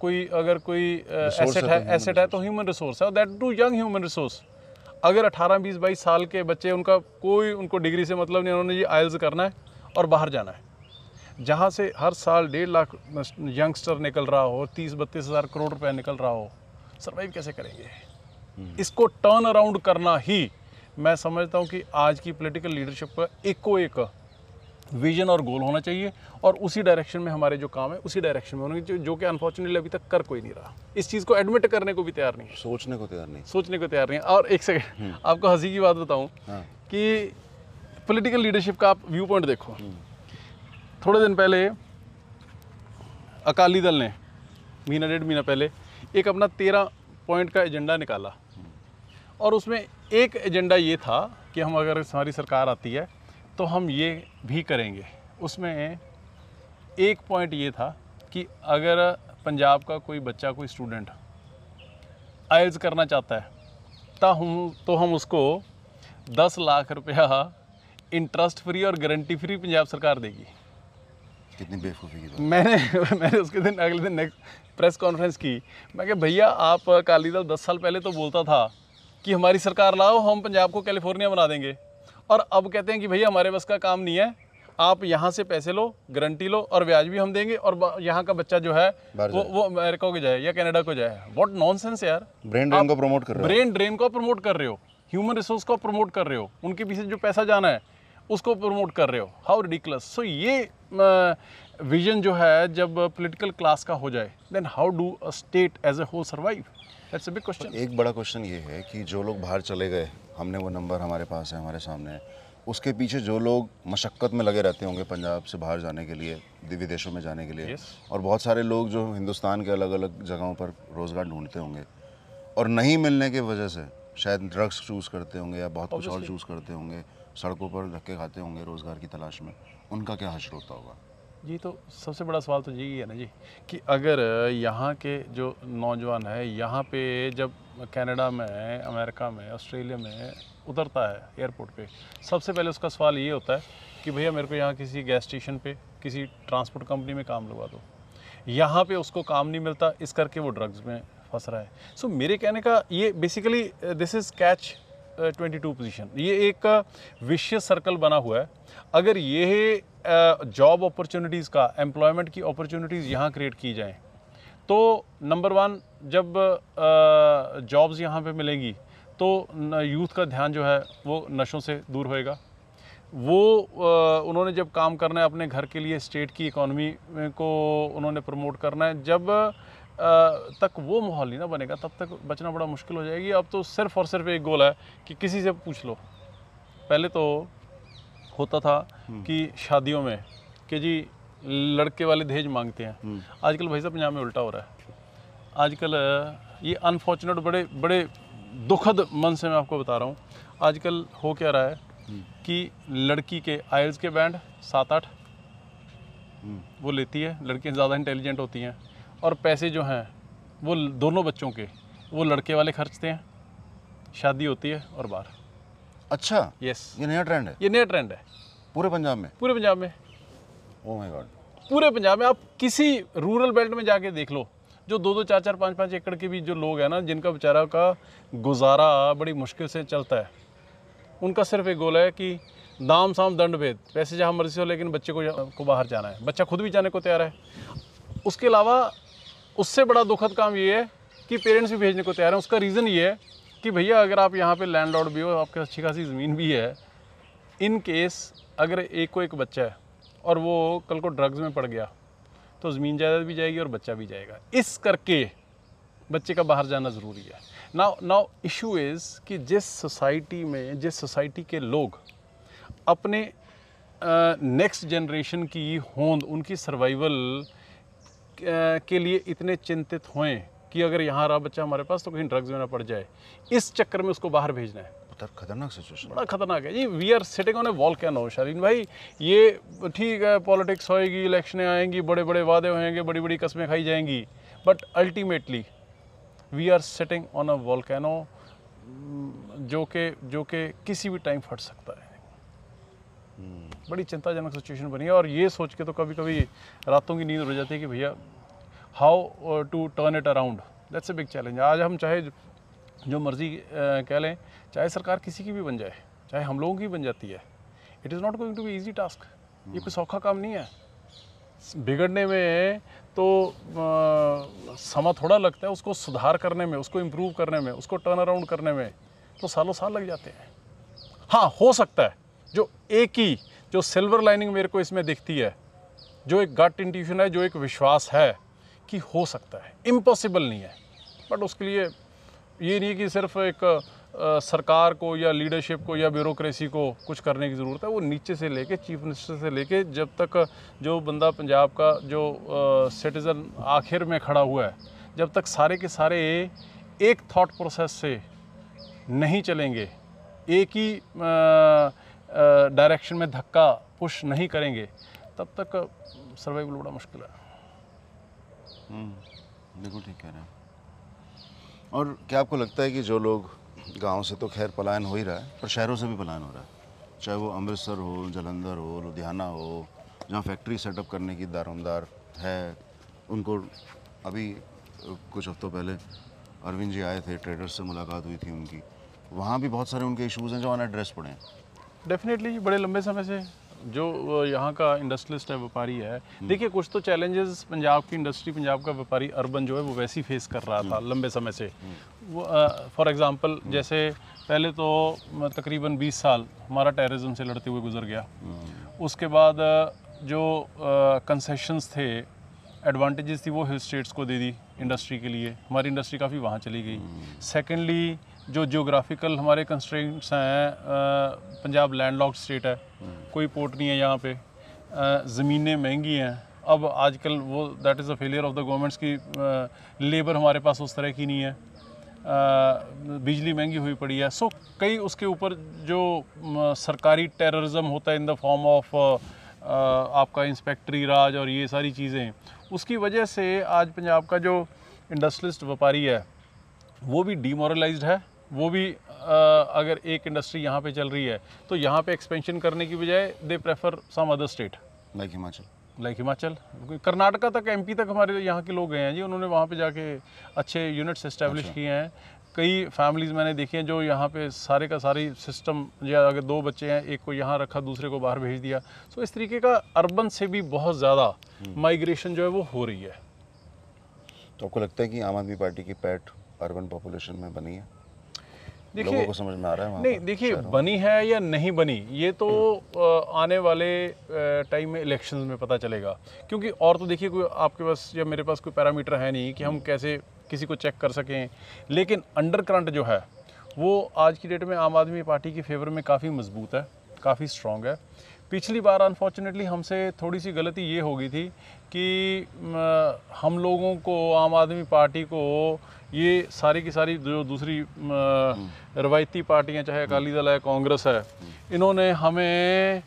Speaker 2: कोई अगर कोई एसेट
Speaker 1: है
Speaker 2: एसेट है तो ह्यूमन रिसोर्स है that too young human resource अगर 18 20 22 साल के बच्चे उनका कोई उनको डिग्री से मतलब नहीं उन्होंने ये आयल्स करना है और बाहर जाना है। जहाँ से हर साल डेढ़ लाख यंगस्टर निकल रहा हो तीस बत्तीस हज़ार करोड़ रुपया निकल रहा हो सर्वाइव कैसे करेंगे? इसको टर्न अराउंड करना ही मैं समझता हूँ कि आज की पॉलिटिकल लीडरशिप का एक को एक विजन और गोल होना चाहिए और उसी डायरेक्शन में हमारे जो काम है उसी डायरेक्शन में होने चाहिए जो कि अनफॉर्चुनेटली अभी तक कर कोई नहीं रहा। इस चीज़ को एडमिट करने को भी तैयार नहीं है।
Speaker 1: सोचने को तैयार नहीं।
Speaker 2: सोचने को तैयार नहीं और एक सेकंड आपको हँसी की बात बताऊँ
Speaker 1: हाँ।
Speaker 2: कि पोलिटिकल लीडरशिप का आप व्यू पॉइंट देखो थोड़े दिन पहले अकाली दल ने महीना डेढ़ महीना पहले एक अपना तेरह पॉइंट का एजेंडा निकाला। और उसमें एक एजेंडा ये था कि हम अगर हमारी सरकार आती है तो हम ये भी करेंगे। उसमें एक पॉइंट ये था कि अगर पंजाब का कोई बच्चा कोई स्टूडेंट आयल्स करना चाहता है तो हम तो हम उसको दस लाख रुपया इंटरेस्ट फ्री और गारंटी फ्री पंजाब सरकार देगी।
Speaker 1: कितनी बेवकूफ़ी की बात।
Speaker 2: मैंने मैंने उसके दिन अगले दिन नेक्स्ट प्रेस कॉन्फ्रेंस की। मैं कहा भैया आप अकाली दल दस साल पहले तो बोलता था कि हमारी सरकार लाओ हम पंजाब को कैलिफ़ोर्निया बना देंगे। और अब कहते हैं कि भैया हमारे बस का काम नहीं है। आप यहाँ से पैसे लो गारंटी लो और ब्याज भी हम देंगे और यहाँ का बच्चा जो है वो वो अमेरिका को जाए या कनाडा को जाए। व्हाट नॉनसेंस यार।
Speaker 1: ब्रेन ड्रेन को प्रमोट कर रहे हो।
Speaker 2: ब्रेन ड्रेन को प्रमोट कर रहे हो। ह्यूमन रिसोर्स को प्रमोट कर रहे हो। उनके पीछे जो पैसा जाना है उसको प्रमोट कर रहे हो। हाउ रिडिकुलस सो ये विजन जो है जब पॉलिटिकल क्लास का हो जाए then how do a state as a whole survive that's a big question
Speaker 1: एक बड़ा क्वेश्चन ये है कि जो लोग बाहर चले गए हमने वो नंबर हमारे पास है हमारे सामने है। उसके पीछे जो लोग मशक्क़त में लगे रहते होंगे पंजाब से बाहर जाने के लिए विदेशों में जाने के लिए।
Speaker 2: Yes.
Speaker 1: और बहुत सारे लोग जो हिंदुस्तान के अलग अलग जगहों पर रोज़गार ढूंढते होंगे। और नहीं मिलने की वजह से शायद ड्रग्स चूज़ करते होंगे या बहुत कुछ और चूज़ करते होंगे सड़कों पर धक्के खाते होंगे रोज़गार की तलाश में उनका क्या हश्र होता होगा?
Speaker 2: जी तो सबसे बड़ा सवाल तो यही है ना जी कि अगर यहाँ के जो नौजवान है यहाँ पे जब कनाडा में अमेरिका में ऑस्ट्रेलिया में उतरता है एयरपोर्ट पे सबसे पहले उसका सवाल ये होता है कि भैया मेरे को यहाँ किसी गैस स्टेशन पे किसी ट्रांसपोर्ट कंपनी में काम लगवा दो। यहाँ पे उसको काम नहीं मिलता इस करके वो ड्रग्स में फंस रहा है। सो so, मेरे कहने का ये basically this is catch twenty two position ये एक विशेष सर्कल बना हुआ है अगर ये जॉब अपॉर्चुनिटीज़ का एम्प्लॉयमेंट की अपॉर्चुनिटीज़ यहाँ क्रिएट की जाएँ तो नंबर वन जब जॉब्स यहाँ पे मिलेंगी तो यूथ का ध्यान जो है, वो नशों से दूर होएगा। वो उन्होंने जब काम करना है अपने घर के लिए स्टेट की इकोनॉमी को उन्होंने प्रमोट करना है, जब तक वो माहौल ही ना बनेगा, तब तक बचना बड़ा मुश्किल हो जाएगी। अब तो सिर्फ़ और सिर्फ़ एक गोल है कि किसी से पूछ लो। पहले तो होता था कि शादियों में कि जी लड़के वाले दहेज मांगते हैं। आजकल भाई साहब पंजाब में उल्टा हो रहा है। आजकल ये अनफॉर्चुनेट बड़े बड़े दुखद मन से मैं आपको बता रहा हूँ। आजकल हो क्या रहा है कि लड़की के आयल्स के बैंड सात आठ वो लेती है। लड़कियाँ ज़्यादा इंटेलिजेंट होती हैं और पैसे जो हैं वो दोनों बच्चों के वो लड़के वाले खर्चते हैं। शादी होती है और बाहर।
Speaker 1: अच्छा?
Speaker 2: यस
Speaker 1: ये नया ट्रेंड है?
Speaker 2: ये नया ट्रेंड है।
Speaker 1: पूरे पंजाब में?
Speaker 2: पूरे पंजाब में।
Speaker 1: ओ माय गॉड
Speaker 2: पूरे पंजाब में। आप किसी रूरल बेल्ट में जाके देख लो जो दो दो चार चार पाँच पाँच एकड़ के भी जो लोग हैं ना जिनका बेचारा का गुजारा बड़ी मुश्किल से चलता है। उनका सिर्फ़ एक गोल है कि दाम साम दंड भेद। पैसे जहाँ मर्ज़ी हो लेकिन बच्चे को को बाहर जाना है। बच्चा खुद भी जाने को तैयार है। उसके अलावा उससे बड़ा दुखद काम ये है कि पेरेंट्स भी भेजने को तैयार हैं। उसका रीज़न ये है कि भैया अगर आप यहाँ पे लैंड लॉर्ड भी हो आपके अच्छी खासी ज़मीन भी है इन केस अगर एक को एक बच्चा है और वो कल को ड्रग्स में पड़ गया तो ज़मीन जायदाद भी जाएगी और बच्चा भी जाएगा। इस करके बच्चे का बाहर जाना ज़रूरी है। नाउ नाउ इशू इज़ कि जिस सोसाइटी में जिस सोसाइटी के लोग अपने नेक्स्ट uh, जनरेशन की होंद उनकी सर्वाइवल uh, के लिए इतने चिंतित हों कि अगर यहाँ रहा बच्चा हमारे पास तो कहीं ड्रग्स में ना पड़ जाए। इस चक्कर में उसको बाहर भेजना है।
Speaker 1: खतरनाक सिचुएशन
Speaker 2: बड़ा खतरनाक है। जी we are sitting on a volcano Shaleen भाई? ये ठीक है पॉलिटिक्स होएगी इलेक्शनें आएँगी बड़े बड़े वादे होंगे बड़ी बड़ी कस्में खाई जाएँगी। But ultimately we are sitting on a volcano जो कि जो कि किसी भी टाइम फट सकता है। बड़ी चिंताजनक सिचुएशन बनी है और ये सोच के तो कभी कभी रातों की नींद उड़ जाती है कि भैया how to turn it around that's a big challenge आज हम चाहे जो मर्ज़ी कह लें चाहे सरकार किसी की भी बन जाए चाहे हम लोगों की बन जाती है it is not going to be easy task ये कोई सौखा काम नहीं है। बिगड़ने में तो अ, समा थोड़ा लगता है उसको सुधार करने में उसको इम्प्रूव करने में उसको टर्न अराउंड करने में तो सालों साल लग जाते हैं। हाँ हो सकता है जो एक ही जो सिल्वर लाइनिंग मेरे को इसमें दिखती है जो एक गट इंट्यूशन है जो एक विश्वास है कि हो सकता है। इम्पॉसिबल नहीं है। बट उसके लिए ये नहीं कि सिर्फ़ एक अ, सरकार को या लीडरशिप को या ब्यूरोक्रेसी को कुछ करने की ज़रूरत है। वो नीचे से लेके चीफ मिनिस्टर से लेके जब तक जो बंदा पंजाब का जो सिटीज़न आखिर में खड़ा हुआ है जब तक सारे के सारे एक थॉट प्रोसेस से नहीं चलेंगे एक ही डायरेक्शन में धक्का पुश नहीं करेंगे तब तक सर्वाइवल बड़ा मुश्किल है।
Speaker 1: बिल्कुल ठीक कह रहे हैं। और क्या आपको लगता है कि जो लोग गाँव से तो खैर पलायन हो ही रहा है, पर शहरों से भी पलायन हो रहा है? चाहे वो अमृतसर हो, जलंधर हो, लुधियाना हो, जहाँ फैक्ट्री सेटअप करने की दारोमदार है, उनको अभी कुछ हफ्तों पहले अरविंद जी आए थे ट्रेडर्स से मुलाकात हुई थी उनकी। वहाँ भी बहुत सारे उनके इश्यूज़ हैं जो अनएड्रेस पड़े हैं।
Speaker 2: डेफिनेटली बड़े लंबे समय से जो यहाँ का इंडस्ट्रियलिस्ट है व्यापारी है। देखिए कुछ तो चैलेंजेस पंजाब की इंडस्ट्री पंजाब का व्यापारी अर्बन जो है वो वैसे ही फेस कर रहा था लंबे समय से। वो फॉर एग्जांपल जैसे पहले तो तकरीबन 20 साल हमारा टेररिज्म से लड़ते हुए गुजर गया। उसके बाद जो कंसेशंस थे एडवांटेजेस थी वो हिल स्टेट्स को दे दी इंडस्ट्री के लिए। हमारी इंडस्ट्री काफ़ी वहाँ चली गई। सेकेंडली जो जियोग्राफिकल हमारे कंस्ट्रेंट्स हैं पंजाब लैंडलॉक्ड स्टेट है, कोई पोर्ट नहीं है यहाँ पे। ज़मीनें महँगी हैं। अब आजकल वो that is a failure of the governments की लेबर हमारे पास उस तरह की नहीं है। बिजली महँगी हुई पड़ी है। सो कई उसके ऊपर जो सरकारी टेररिज्म होता है इन द फॉर्म ऑफ़ आपका इंस्पेक्टरी राज और ये सारी चीज़ें, उसकी वजह से आज पंजाब का जो इंडस्ट्रियलिस्ट व्यापारी है, वो भी डीमोरलाइज्ड है। वो भी अ, अगर एक इंडस्ट्री यहाँ पे चल रही है तो यहाँ पे एक्सपेंशन करने की बजाय they prefer some other state
Speaker 1: like Himachal
Speaker 2: like Himachal Karnataka तक एमपी तक हमारे यहाँ के लोग गए हैं जी उन्होंने वहाँ पे जाके अच्छे यूनिट्स इस्टेब्लिश किए हैं। कई फैमिलीज़ मैंने देखी हैं जो यहाँ पे सारे का सारी सिस्टम या अगर दो बच्चे हैं एक को यहाँ रखा दूसरे को बाहर भेज दिया। सो इस तरीके का अर्बन से भी बहुत ज़्यादा माइग्रेशन जो है वो हो रही है।
Speaker 1: तो आपको लगता है कि आम आदमी पार्टी की पैठ अर्बन पॉपुलेशन में बनी है?
Speaker 2: देखिए
Speaker 1: को समझ में आ रहा है
Speaker 2: नहीं देखिए बनी है या नहीं बनी ये तो आने वाले टाइम में इलेक्शन में पता चलेगा। क्योंकि और तो देखिए कोई आपके पास या मेरे पास कोई पैरामीटर है नहीं कि हम कैसे किसी को चेक कर सकें। लेकिन अंडर करंट जो है वो आज की डेट में आम आदमी पार्टी के फेवर में काफ़ी मज़बूत है काफ़ी स्ट्रॉन्ग है। पिछली बार अनफॉर्चुनेटली हमसे थोड़ी सी गलती ये हो गई थी कि हम लोगों को आम आदमी पार्टी को ये सारी की सारी जो दूसरी रवायती पार्टियाँ चाहे अकाली दल है कांग्रेस है इन्होंने हमें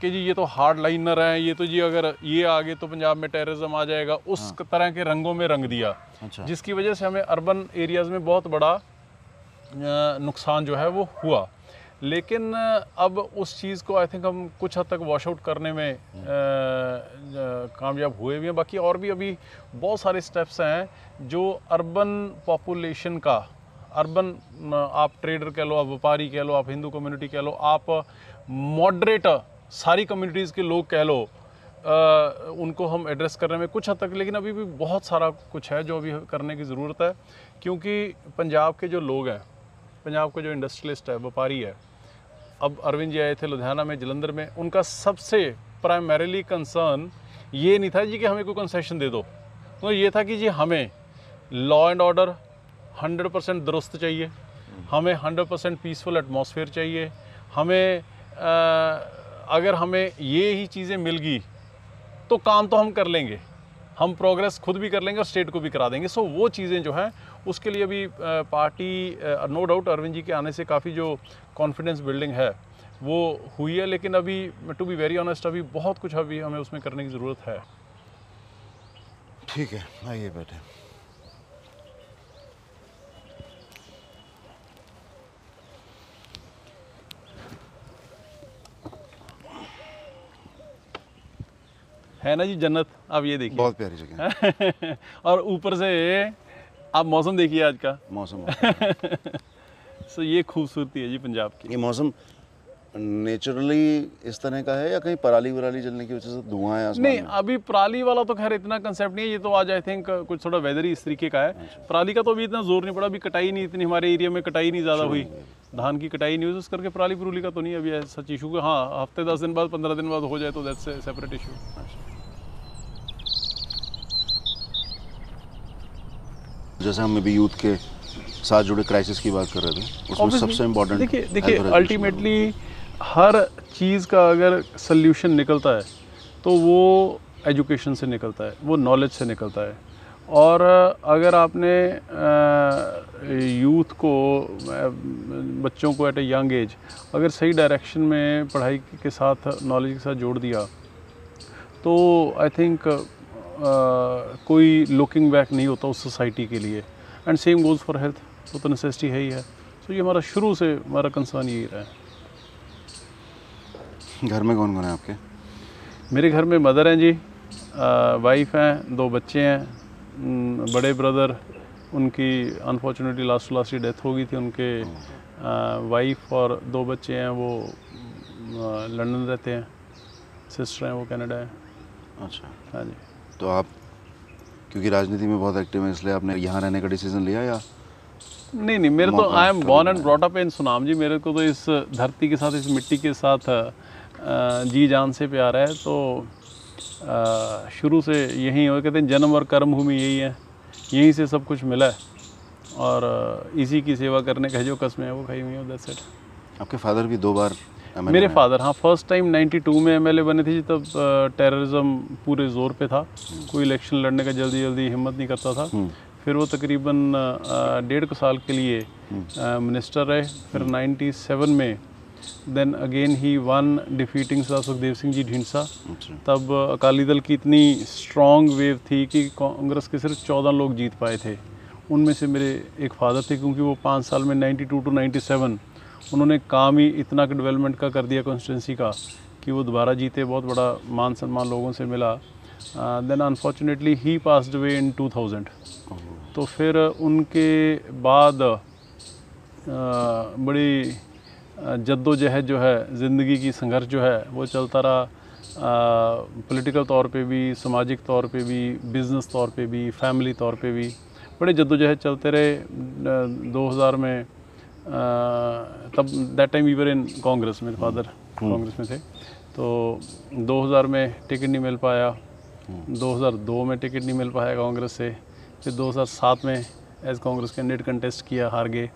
Speaker 2: कि जी ये तो हार्ड लाइनर हैं ये तो जी अगर ये आगे तो पंजाब में टेररिज्म आ जाएगा उस हाँ। तरह के रंगों में रंग दिया।
Speaker 1: अच्छा।
Speaker 2: जिसकी वजह से हमें अर्बन एरियाज़ में बहुत बड़ा नुकसान जो है वो हुआ। लेकिन अब उस चीज़ को आई थिंक हम कुछ हद तक वॉश आउट करने में अ, कामयाब हुए भी हैं। बाकी और भी अभी बहुत सारे स्टेप्स हैं जो अर्बन पॉपुलेशन का अर्बन आप ट्रेडर कह लो आप व्यापारी कह लो आप हिंदू कम्युनिटी कह लो आप मॉडरेट सारी कम्युनिटीज़ के लोग कह लो अ, उनको हम एड्रेस करने में कुछ हद तक लेकिन अभी भी बहुत सारा कुछ है जो अभी करने की ज़रूरत है। क्योंकि पंजाब के जो लोग हैं पंजाब का जो इंडस्ट्रियलिस्ट है व्यापारी है अब अरविंद जी आए थे लुधियाना में जलंधर में। उनका सबसे प्राइमरीली कंसर्न ये नहीं था जी कि हमें कोई कंसेशन दे दो। तो ये था कि जी हमें लॉ एंड ऑर्डर 100 परसेंट दुरुस्त चाहिए हमें 100 परसेंट पीसफुल एटमॉस्फेयर चाहिए हमें अ, अगर हमें ये ही चीज़ें मिल गई तो काम तो हम कर लेंगे। हम प्रोग्रेस खुद भी कर लेंगे और स्टेट को भी करा देंगे। सो so, वो चीज़ें जो हैं उसके लिए भी party no doubt Arvind ji के आने से काफ़ी जो कॉन्फिडेंस बिल्डिंग है वो हुई है। लेकिन अभी टू बी वेरी ऑनेस्ट अभी बहुत कुछ अभी हमें उसमें करने की ज़रूरत है।
Speaker 1: ठीक है आइए बैठे।
Speaker 2: है ना जी जन्नत? आप ये देखिए।
Speaker 1: बहुत प्यारी जगह है।
Speaker 2: और ऊपर से आप मौसम देखिए आज का।
Speaker 1: मौसम
Speaker 2: सो ये खूबसूरती है जी पंजाब की।
Speaker 1: ये मौसम नेचुरली इस तरह का है या कहीं पराली वराली जलने की वजह से धुआँ है
Speaker 2: नहीं अभी पराली वाला तो खैर इतना कंसेप्ट नहीं है ये तो आज आई थिंक कुछ थोड़ा वेदर ही इस तरीके का है। पराली का तो अभी इतना ज़ोर नहीं पड़ा अभी कटाई नहीं इतनी हमारे एरिया में कटाई नहीं ज़्यादा हुई। धान की कटाई नहीं हुई तो उस करके पराली पुरूली का तो नहीं अभी सच इशू हाँ हफ़्ते दस दिन बाद पंद्रह दिन बाद हो जाए तो दैट्स सेपरेट इशू
Speaker 1: जैसे हम अभी यूथ के साथ जुड़े क्राइसिस की बात कर रहे थे उसमें सबसे इम्पोर्टेंट
Speaker 2: देखिए देखिए अल्टीमेटली हर चीज़ का अगर सल्यूशन निकलता है तो वो एजुकेशन से निकलता है वो नॉलेज से निकलता है। और अगर आपने यूथ को बच्चों को एट ए यंग एज अगर सही डायरेक्शन में पढ़ाई के साथ नॉलेज के साथ जोड़ दिया तो आई थिंक कोई लुकिंग बैक नहीं होता उस सोसाइटी के लिए। And same goes for health वो तो नेसेसिटी है ही है। सो so, ये हमारा शुरू से हमारा कंसर्न यही रहा है।
Speaker 1: घर में कौन कौन है आपके?
Speaker 2: मेरे घर में मदर हैं जी वाइफ हैं दो बच्चे हैं बड़े ब्रदर उनकी अनफॉर्चुनेटली लास्ट लास्ट डेथ हो गई थी उनके। वाइफ और दो बच्चे हैं वो लंदन रहते हैं सिस्टर हैं वो कनाडा है।
Speaker 1: अच्छा।
Speaker 2: हाँ जी।
Speaker 1: तो आप क्योंकि राजनीति में बहुत एक्टिव हैं इसलिए आपने यहाँ रहने का डिसीज़न लिया या
Speaker 2: नहीं नहीं मेरे तो I
Speaker 1: am
Speaker 2: born and brought up in Sunam ji मेरे को तो इस धरती के साथ इस मिट्टी के साथ जी जान से प्यार है तो शुरू से यही हो कहते हैं जन्म और कर्म भूमि यही है यहीं से सब कुछ मिला है और इसी की सेवा करने का जो कसमें है वो खाई हुई है दैट्स इट
Speaker 1: आपके फादर भी दो बार
Speaker 2: मेरे फादर हाँ फ़र्स्ट टाइम 92 में एमएलए बने थे जी तब टेररिज्म पूरे ज़ोर पे था। कोई इलेक्शन लड़ने का जल्दी जल्दी हिम्मत नहीं करता था।
Speaker 1: हम्म,
Speaker 2: फिर वो तकरीबन डेढ़ को साल के लिए मिनिस्टर रहे। फिर 97 में then again he won defeating सा सुखदेव सिंह जी ढींढसा।
Speaker 1: अच्छा।
Speaker 2: तब अकाली दल की इतनी स्ट्रॉन्ग वेव थी कि कांग्रेस के सिर्फ़ चौदह लोग जीत पाए थे। उनमें से मेरे एक फादर थे क्योंकि वो पाँच साल में 92 टू 97 उन्होंने काम ही इतना डेवलपमेंट का कर दिया कॉन्स्टिटेंसी का कि वो दोबारा जीते बहुत बड़ा मान सम्मान लोगों से मिला। Then unfortunately he passed away in 2000 तो फिर उनके बाद अ, बड़ी जद्दोजहद जो है ज़िंदगी की संघर्ष जो है वो चलता रहा। पॉलिटिकल तौर पे भी सामाजिक तौर पे भी बिज़नेस तौर पे भी फैमिली तौर पे भी बड़े जद्दोजहद चलते रहे। दो हज़ार में तब that time we were in Congress मेरे फादर कांग्रेस में थे। तो 2000 में टिकट नहीं मिल पाया। 2002 में टिकट नहीं मिल पाया कांग्रेस से। फिर 2007 में एज कांग्रेस कैंडिडेट कंटेस्ट किया हार गए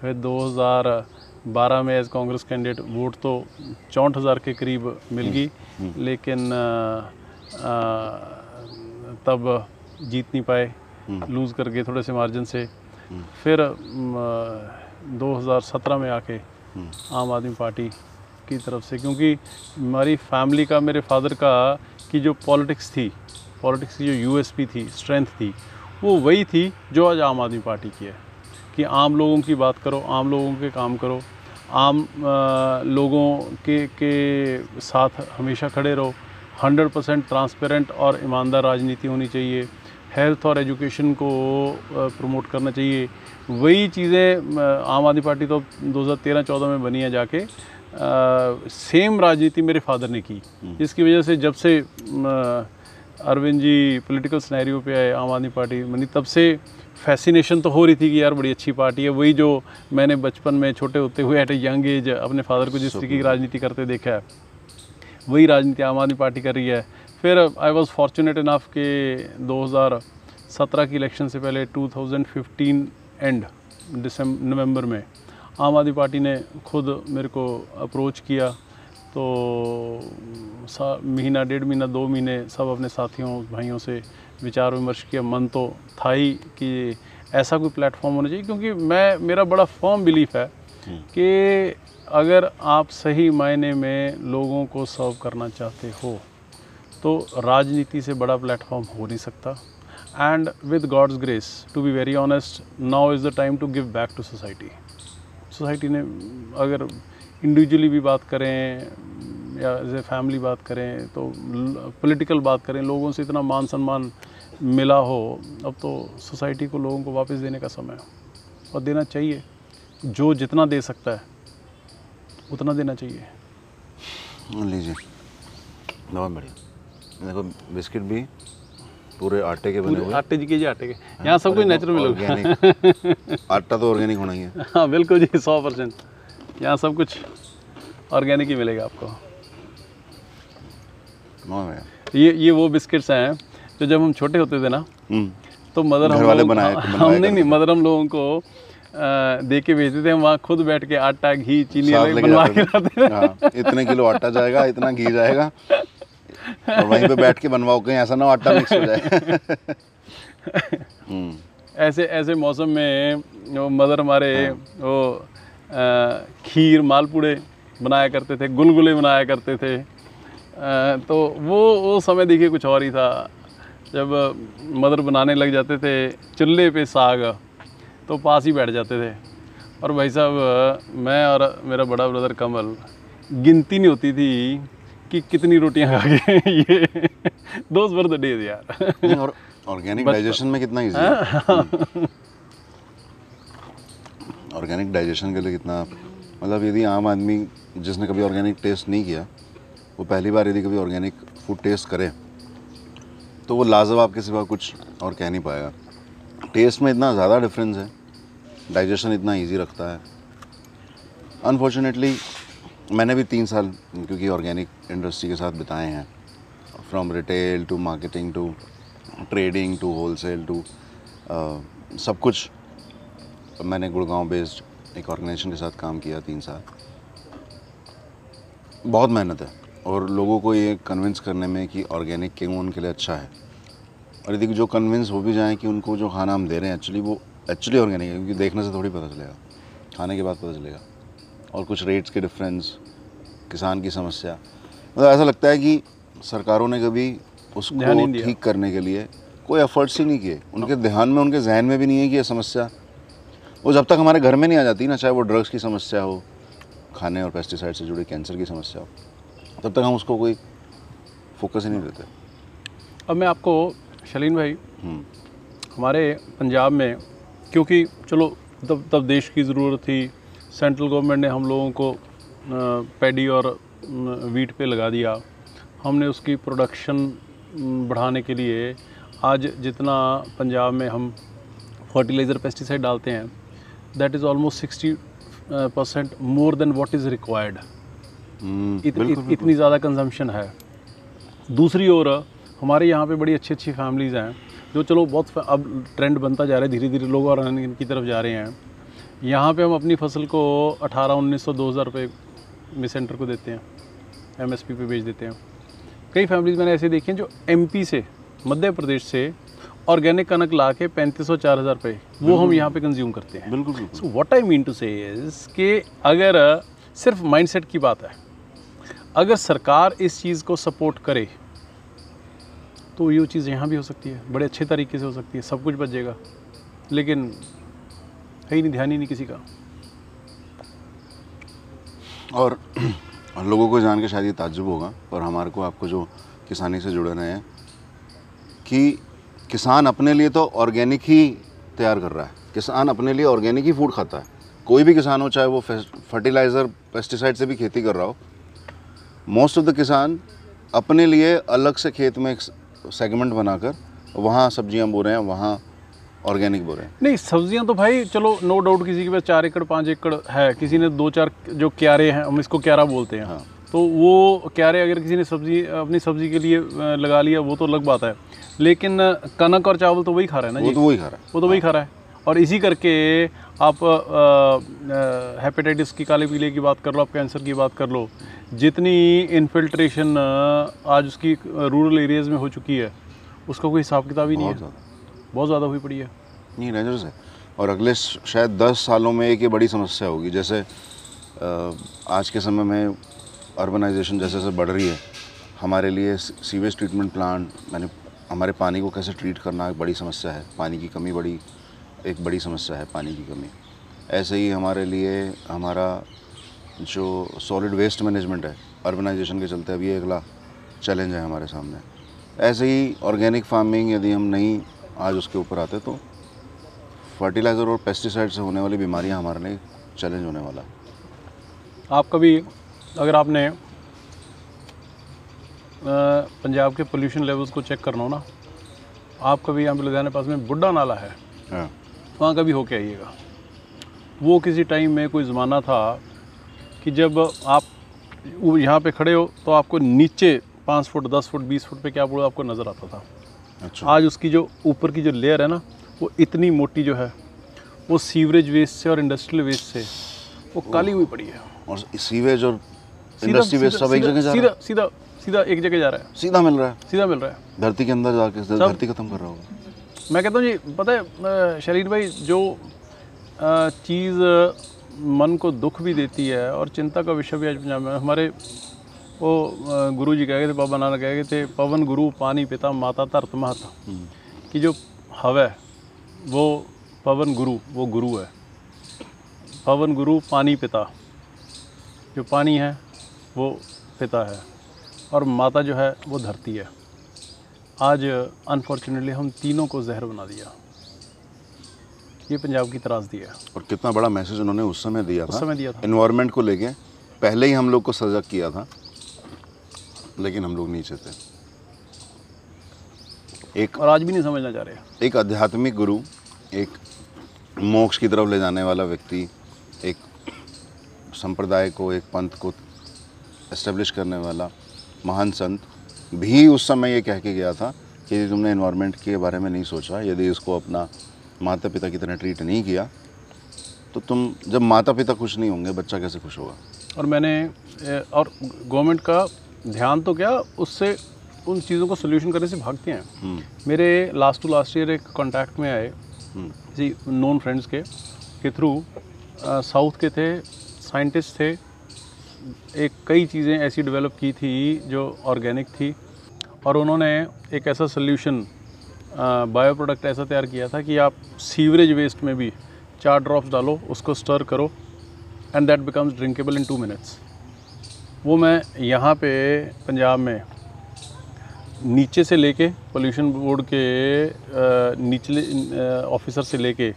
Speaker 2: फिर 2012 में एज कांग्रेस कैंडिडेट वोट तो चौंठ हज़ार के करीब मिल गई। लेकिन अ, अ, तब जीत नहीं पाए। लूज़ कर गए थोड़े से मार्जिन से। फिर अ, 2017 में आके आम आदमी पार्टी की तरफ़ से क्योंकि हमारी फैमिली का मेरे फादर का की जो पॉलिटिक्स थी पॉलिटिक्स की जो यूएसपी थी स्ट्रेंथ थी वो वही थी जो आज आम आदमी पार्टी की है। कि आम लोगों की बात करो आम लोगों के काम करो आम अ, लोगों के के साथ हमेशा खड़े रहो। 100 परसेंट ट्रांसपेरेंट और ईमानदार राजनीति होनी चाहिए। हेल्थ और एजुकेशन को प्रमोट करना चाहिए। वही चीज़ें आम आदमी पार्टी तो 2013-14 में बनी है जाके आ, सेम राजनीति मेरे फादर ने की। जिसकी वजह से जब से अरविंद जी पॉलिटिकल स्नैरियो पे आए आम आदमी पार्टी बनी तब से फैसिनेशन तो हो रही थी कि यार बड़ी अच्छी पार्टी है। वही जो मैंने बचपन में छोटे होते हुए एट ए यंग एज अपने फादर को जिस तरीके की राजनीति करते देखा है वही राजनीति आम आदमी पार्टी कर रही है। फिर आई वॉज़ फॉर्चुनेट इनफ के 2017 की इलेक्शन से पहले 2015 एंड दिसंबर नवंबर में आम आदमी पार्टी ने खुद मेरे को अप्रोच किया। तो महीना डेढ़ महीना दो महीने सब अपने साथियों भाइयों से विचार विमर्श किया। मन तो था ही कि ऐसा कोई प्लेटफॉर्म होना चाहिए क्योंकि मैं मेरा बड़ा फर्म बिलीफ है कि अगर आप सही मायने में लोगों को सर्व करना चाहते हो तो राजनीति से बड़ा प्लेटफॉर्म हो नहीं सकता। And with God's grace to be very honest now is the time to give back to society society ने, अगर इंडिविजुअली भी बात करें, या एज ए फैमिली बात करें तो पॉलिटिकल बात करें, लोगों से इतना मान सम्मान मिला हो, अब तो सोसाइटी को लोगों को वापस देने का समय है। और देना चाहिए। जो जितना दे सकता है, उतना देना चाहिए।
Speaker 1: लीजिए। बहुत बढ़िया। देखो, बिस्किट भी पूरे आटे के बने हुए
Speaker 2: आटे जी के जी आटे के। यहाँ सब कुछ नेचुरल मिलेगा
Speaker 1: आटा तो ऑर्गेनिक होना ही है।
Speaker 2: हाँ बिल्कुल जी सौ परसेंट। यहाँ सब कुछ ऑर्गेनिक ही मिलेगा आपको। ये ये वो बिस्किट्स हैं जो जब हम छोटे होते थे ना
Speaker 1: हम्म,
Speaker 2: तो मदर हम
Speaker 1: वाले
Speaker 2: लोगों-
Speaker 1: बनाया-
Speaker 2: हाँ, हम नहीं नहीं मदर हम लोगों को दे के भेजते थे। हम वहाँ खुद बैठ के आटा घी चीनी बनवा के लाते थे।
Speaker 1: हाँ, इतने किलो आटा जाएगा इतना घी जाएगा। और वहीं पे बैठ के बनवाओ कहीं ऐसा ना आटा मिक्स हो जाए। हम्म,
Speaker 2: ऐसे ऐसे मौसम में वो मदर हमारे वो अ, खीर मालपूड़े बनाया करते थे गुलगुले बनाया करते थे। अ, तो वो वो समय देखिए कुछ और ही था। जब मदर बनाने लग जाते थे चूल्हे पे साग तो पास ही बैठ जाते थे। और भाई साहब मैं और मेरा बड़ा ब्रदर कमल गिनती नहीं होती थी कि कितनी रोटियाँ खा के ये? वर द डेज़ यार।
Speaker 1: और ऑर्गेनिक डाइजेशन में कितना इजी है? ऑर्गेनिक डाइजेशन के लिए कितना मतलब यदि आम आदमी जिसने कभी ऑर्गेनिक टेस्ट नहीं किया वो पहली बार यदि कभी ऑर्गेनिक फ़ूड टेस्ट करे तो वो लाजवाब के सिवा कुछ और कह नहीं पाएगा। टेस्ट में इतना ज़्यादा डिफरेंस है डाइजेशन इतना इजी रखता है। अनफॉर्चुनेटली मैंने भी तीन साल, क्योंकि ऑर्गेनिक इंडस्ट्री के साथ बिताए हैं। From retail to marketing to trading to wholesale to सब कुछ मैंने गुड़गांव बेस्ड एक ऑर्गेनाइजेशन के साथ काम किया तीन साल। बहुत मेहनत है और लोगों को ये कन्विंस करने में कि ऑर्गेनिक क्यों उनके लिए अच्छा है। और यदि जो कन्विंस हो भी जाएँ कि उनको जो खाना हम दे रहे हैं एक्चुअली वो एक्चुअली ऑर्गेनिक है, क्योंकि देखने से थोड़ी पता चलेगा। खाने के बाद पता चलेगा। और कुछ रेट्स के डिफरेंस किसान की समस्या। मतलब ऐसा लगता है कि सरकारों ने कभी उसको ठीक करने के लिए कोई एफर्ट्स ही नहीं किए। उनके ध्यान में उनके जहन में भी नहीं है कि ये समस्या वो जब तक हमारे घर में नहीं आ जाती ना चाहे वो ड्रग्स की समस्या हो खाने और पेस्टिसाइड से जुड़ी कैंसर की समस्या हो तब तक हम उसको कोई फोकस ही नहीं देते।
Speaker 2: अब मैं आपको शलीन भाई
Speaker 1: हम्म,
Speaker 2: हमारे पंजाब में क्योंकि चलो तब तब देश की ज़रूरत थी सेंट्रल गवर्नमेंट ने हम लोगों को पैडी और वीट पे लगा दिया। हमने उसकी प्रोडक्शन बढ़ाने के लिए आज जितना पंजाब में हम फर्टिलाइज़र पेस्टिसाइड डालते हैं that is almost sixty percent more than
Speaker 1: what
Speaker 2: is
Speaker 1: required.
Speaker 2: Hmm, इतनी ज़्यादा कंजम्पशन है। दूसरी ओर हमारे यहाँ पे बड़ी अच्छी अच्छी फैमिलीज़ हैं जो चलो बहुत अब ट्रेंड बनता जा रहा है धीरे धीरे लोग और की तरफ़ जा रहे हैं। यहाँ पे हम अपनी फ़सल को 18 उन्नीस सौ दो हज़ार रुपये में सेंटर को देते हैं। एमएसपी पे बेच देते हैं। कई फैमिलीज़ मैंने ऐसे देखी हैं जो एमपी से मध्य प्रदेश से ऑर्गेनिक कनक ला के पैंतीस सौ चार हज़ार रुपये वो हम यहाँ पे कंज्यूम करते हैं।
Speaker 1: बिल्कुल बिल्कुल।
Speaker 2: So what I mean to say कि अगर सिर्फ़ माइंडसेट की बात है अगर सरकार इस चीज़ को सपोर्ट करे तो ये चीज़ यहाँ भी हो सकती है बड़े अच्छे तरीके से हो सकती है सब कुछ बच जाएगा। लेकिन है ही नहीं, ध्यान ही नहीं किसी का।
Speaker 1: और और लोगों को जान के शायद ये ताज्जुब होगा पर हमारे को आपको जो किसानी से जुड़े रहे हैं, कि किसान अपने लिए तो ऑर्गेनिक ही तैयार कर रहा है। किसान अपने लिए ऑर्गेनिक ही फ़ूड खाता है। कोई भी किसान हो, चाहे वो फर्टिलाइज़र पेस्टिसाइड से भी खेती कर रहा हो मोस्ट ऑफ़ द किसान अपने लिए अलग से खेत में एक सेगमेंट बनाकर वहाँ सब्ज़ियाँ बो रहे हैं, वहाँ ऑर्गेनिक बो रहे हैं।
Speaker 2: नहीं सब्ज़ियाँ तो भाई चलो नो डाउट किसी के पास चार एकड़ पाँच एकड़ है। किसी ने दो चार जो क्यारे हैं हम इसको क्यारा बोलते हैं।
Speaker 1: हाँ।
Speaker 2: तो वो क्यारे अगर किसी ने सब्ज़ी अपनी सब्ज़ी के लिए लगा लिया वो तो अलग बात है। लेकिन कनक और चावल तो वही खा रहा है ना
Speaker 1: वो
Speaker 2: जी?
Speaker 1: तो वही खा रहा है।
Speaker 2: वो तो वही खा रहा है। और इसी करके आप हेपेटाइटिस की काले पीले की बात कर लो आप कैंसर की बात कर लो जितनी इन्फिल्ट्रेशन आज उसकी रूरल एरियाज़ में हो चुकी है उसका कोई हिसाब किताब ही नहीं है। बहुत ज़्यादा हुई पड़ी है।
Speaker 1: नहीं डेंजरस है। और अगले शायद दस सालों में एक ये बड़ी समस्या होगी। जैसे आज के समय में अर्बनाइजेशन जैसे जैसे बढ़ रही है, हमारे लिए सीवेज ट्रीटमेंट प्लांट मैंने, हमारे पानी को कैसे ट्रीट करना एक बड़ी समस्या है। पानी की कमी बड़ी, एक बड़ी समस्या है पानी की कमी। ऐसे ही हमारे लिए हमारा जो सॉलिड वेस्ट मैनेजमेंट है अर्बनाइजेशन के चलते अभी अगला चैलेंज है हमारे सामने। ऐसे ही ऑर्गेनिक फ़ार्मिंग यदि हम नहीं आज उसके ऊपर आते तो फर्टिलाइज़र और पेस्टिसाइड से होने वाली बीमारियाँ हमारे लिए चैलेंज होने वाला। है
Speaker 2: आप कभी अगर आपने पंजाब के पोल्यूशन लेवल्स को चेक करना हो ना आप कभी यहाँ पे लुधियाना पास में बुढ़ा नाला है
Speaker 1: हाँ।
Speaker 2: वहाँ कभी होके आइएगा। वो किसी टाइम में कोई ज़माना था कि जब आप यहाँ पे खड़े हो तो आपको नीचे पाँच फुट दस फुट बीस फुट पे क्या बोलो आपको नज़र आता था?
Speaker 1: अच्छा।
Speaker 2: आज उसकी जो ऊपर की जो लेयर है ना वो इतनी मोटी जो है वो सीवरेज वेस्ट से और इंडस्ट्रियल वेस्ट से वो काली हुई पड़ी है।
Speaker 1: और सीवेज और इंडस्ट्री वेस्ट सब एक जगह जा रहा है?
Speaker 2: सीधा सीधा एक जगह जा रहा है।
Speaker 1: सीधा मिल रहा है?
Speaker 2: सीधा मिल रहा है।
Speaker 1: धरती के अंदर जाके धरती खत्म कर रहा होगा।
Speaker 2: मैं कहता हूँ जी पता है शरीर भाई जो चीज़ मन को दुख भी देती है और चिंता का विषय भी आज पंजाब में हमारे वो गुरु जी कह गए थे बाबा नानक कह गए थे पवन गुरु पानी पिता माता धरत महत। कि जो हवा है वो पवन गुरु वो गुरु है। पवन गुरु पानी पिता। जो पानी है वो पिता है। और माता जो है वो धरती है। आज अनफॉर्चुनेटली हम तीनों को जहर बना दिया। ये पंजाब की त्रासदी है।
Speaker 1: और कितना बड़ा मैसेज उन्होंने उस समय दिया
Speaker 2: उस
Speaker 1: था।
Speaker 2: समय दिया था।
Speaker 1: इन्वायरमेंट को लेके पहले ही हम लोग को सजग किया था। लेकिन हम लोग नीचे थे एक
Speaker 2: और आज भी नहीं समझना चाह रहे।
Speaker 1: एक आध्यात्मिक गुरु एक मोक्ष की तरफ़ ले जाने वाला व्यक्ति एक संप्रदाय को एक पंथ को एस्टेब्लिश करने वाला महान संत भी उस समय ये कह के गया था कि यदि तुमने इन्वायरमेंट के बारे में नहीं सोचा यदि इसको अपना माता पिता की तरह ट्रीट नहीं किया तो तुम जब माता पिता खुश नहीं होंगे बच्चा कैसे खुश होगा?
Speaker 2: और मैंने और गवर्नमेंट का ध्यान तो क्या उससे उन चीज़ों को सोल्यूशन करने से भागते हैं।
Speaker 1: हम्म,
Speaker 2: मेरे लास्ट टू लास्ट ईयर एक कॉन्टैक्ट में आए
Speaker 1: हम्म,
Speaker 2: जी नोन फ्रेंड्स के के थ्रू साउथ के थे साइंटिस्ट थे एक कई चीज़ें ऐसी डेवलप की थी जो ऑर्गेनिक थी और उन्होंने एक ऐसा सोल्यूशन बायो प्रोडक्ट ऐसा तैयार किया था कि आप सीवरेज वेस्ट में भी चार ड्रॉप्स डालो उसको स्टर करो and that becomes drinkable in two minutes वो मैं यहाँ पे पंजाब में नीचे से लेके पोल्यूशन बोर्ड के निचले ऑफिसर से लेके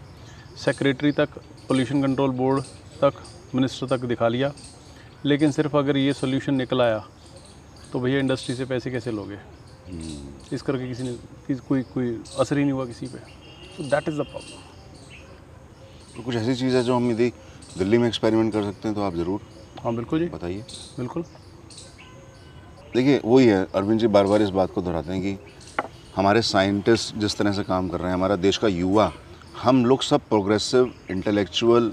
Speaker 2: सेक्रेटरी तक पोल्यूशन कंट्रोल बोर्ड तक मिनिस्टर तक दिखा लिया। लेकिन सिर्फ़ अगर ये सोल्यूशन निकल आया तो भैया इंडस्ट्री से पैसे कैसे लोगे? इस करके किसी ने किसी कोई कोई असर ही नहीं हुआ किसी पे। तो दैट इज़ द प्रॉब्लम
Speaker 1: तो कुछ ऐसी चीज़ है जो हम यदि दिल्ली में एक्सपेरिमेंट कर सकते हैं तो आप ज़रूर
Speaker 2: हाँ बिल्कुल जी।
Speaker 1: बताइए।
Speaker 2: बिल्कुल।
Speaker 1: देखिए वही है अरविंद जी बार बार इस बात को दोहराते हैं कि हमारे साइंटिस्ट जिस तरह से काम कर रहे हैं हमारा देश का युवा हम लोग सब प्रोग्रेसिव इंटेलेक्चुअल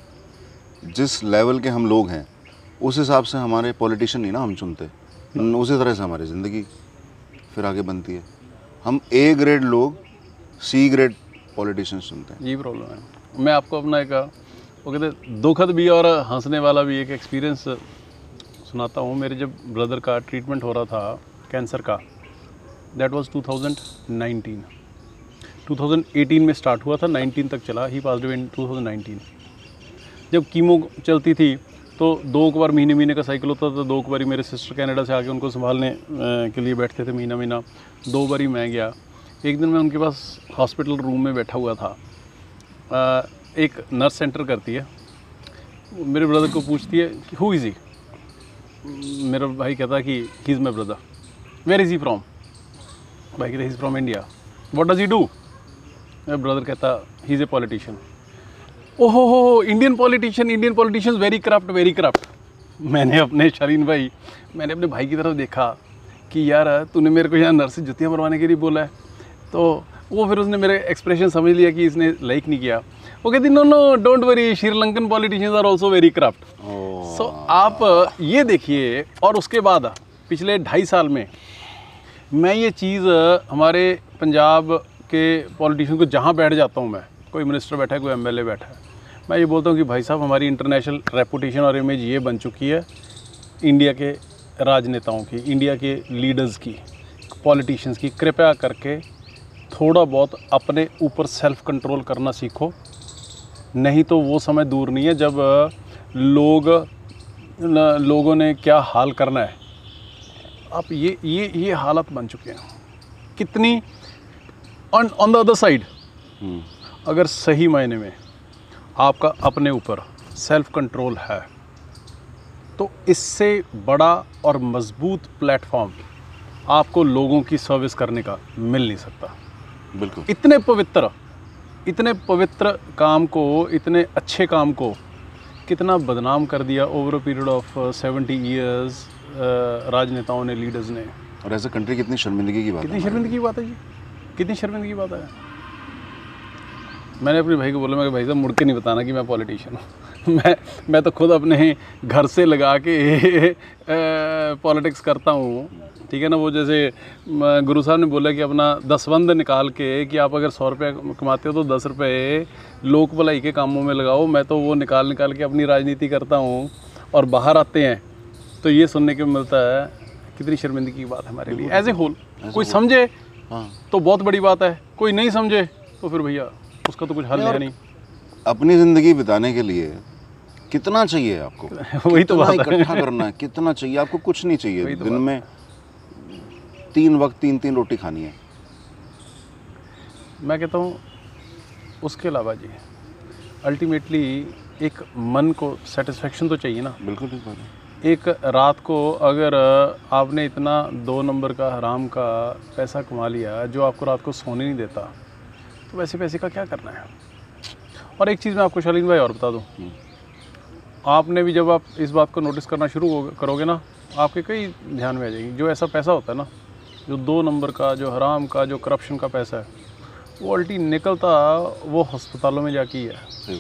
Speaker 1: जिस लेवल के हम लोग हैं उस हिसाब से हमारे पॉलिटिशियन नहीं ना हम चुनते। उसी तरह से हमारी ज़िंदगी फिर आगे बनती है। हम ए ग्रेड लोग सी ग्रेड पॉलिटिशियंस चुनते हैं।
Speaker 2: यही प्रॉब्लम है। मैं आपको अपना एक वो कहते दुखद भी और हंसने वाला भी एक एक्सपीरियंस सुनाता हूँ। मेरे जब ब्रदर का ट्रीटमेंट हो रहा था कैंसर का दैट वाज 2019 2018 में स्टार्ट हुआ था 19 तक चला। ही पास इन 2019 जब कीमो चलती थी तो दो एक बार महीने महीने का साइकिल होता था। दो एक बारी मेरे सिस्टर कनाडा से आके उनको संभालने के लिए बैठते थे महीना महीना। दो बारी मैं गया। एक दिन मैं उनके पास हॉस्पिटल रूम में बैठा हुआ था। अ, एक नर्स सेंटर करती है। मेरे ब्रदर को पूछती है कि हु इज़ ही मेरा भाई कहता है कि he is my brother where is he from भाई कहते is from India what does he do मेरा ब्रदर कहता ही इज़ ए पॉलिटिशियन ओहो, हो Indian politician Indian politicians very corrupt very corrupt मैंने अपने शरीन भाई, मैंने अपने भाई की तरफ़ देखा कि, यार, तूने मेरे को यहाँ नर्स जुतियाँ मरवाने के लिए बोला है। तो वो फिर उसने मेरे एक्सप्रेशन समझ लिया कि इसने लाइक नहीं किया। वो कहती no no don't worry Sri Lankan politicians are also very corrupt so आप ये देखिए और उसके बाद पिछले ढाई साल में मैं ये चीज़ हमारे पंजाब के पॉलिटिशियन को जहाँ बैठ जाता हूँ मैं कोई मिनिस्टर बैठा है कोई एमएलए बैठा है मैं ये बोलता हूँ कि भाई साहब हमारी इंटरनेशनल रेपुटेशन और इमेज ये बन चुकी है इंडिया के राजनेताओं की इंडिया के लीडर्स की पॉलिटिशियंस की कृपया करके थोड़ा बहुत अपने ऊपर सेल्फ कंट्रोल करना सीखो। नहीं तो वो समय दूर नहीं है जब लोग न, लोगों ने क्या हाल करना है। आप ये ये ये हालत बन चुके हैं। कितनी on on the other
Speaker 1: side
Speaker 2: अगर सही मायने में आपका अपने ऊपर सेल्फ कंट्रोल है तो इससे बड़ा और मज़बूत प्लेटफॉर्म आपको लोगों की सर्विस करने का मिल नहीं सकता।
Speaker 1: बिल्कुल।
Speaker 2: इतने पवित्र इतने पवित्र काम को इतने अच्छे काम को कितना बदनाम कर दिया over a period of seventy years राजनेताओं ने लीडर्स ने।
Speaker 1: और एज अ कंट्री कितनी शर्मिंदगी की बात
Speaker 2: कितनी शर्मिंदगी की बात है जी? कितनी शर्मिंदगी की बात है? मैंने अपने भाई को बोला मैं भाई साहब मुड़ के नहीं बताना कि मैं पॉलिटिशियन हूँ। मैं मैं तो खुद अपने घर से लगा के पॉलिटिक्स करता हूँ। ठीक है ना वो जैसे गुरु साहब ने बोला कि अपना दसवंद निकाल के कि आप अगर सौ रुपये कमाते हो तो दस रुपये लोक भलाई के कामों में लगाओ। मैं तो वो निकाल निकाल के अपनी राजनीति करता हूँ और बाहर आते हैं तो ये सुनने को मिलता है। कितनी शर्मिंदगी की बात है हमारे लिए। एज ए होल कोई समझे
Speaker 1: हाँ।
Speaker 2: तो बहुत बड़ी बात है। कोई नहीं समझे तो फिर भैया उसका तो कुछ हल है नहीं।
Speaker 1: अपनी ज़िंदगी बिताने के लिए कितना चाहिए आपको?
Speaker 2: वही तो बात है।
Speaker 1: इकट्ठा करना है कितना चाहिए? आपको कुछ नहीं चाहिए दिन में तीन वक्त तीन तीन रोटी खानी है।
Speaker 2: मैं कहता हूँ उसके अलावा जी अल्टीमेटली एक मन को सेटिस्फेक्शन तो चाहिए ना।
Speaker 1: बिल्कुल है।
Speaker 2: एक रात को अगर आपने इतना दो नंबर का हराम का पैसा कमा लिया जो आपको रात को सोने नहीं देता तो वैसे पैसे का क्या करना है? और एक चीज़ मैं आपको शालीन भाई और बता दूँ। आपने भी जब आप इस बात को नोटिस करना शुरू करोगे ना आपके कई ध्यान में आ जाएगी। जो ऐसा पैसा होता है ना जो दो नंबर का जो हराम का जो करप्शन का पैसा है वो अल्टी निकलता वो हस्पतालों में जाके ही है।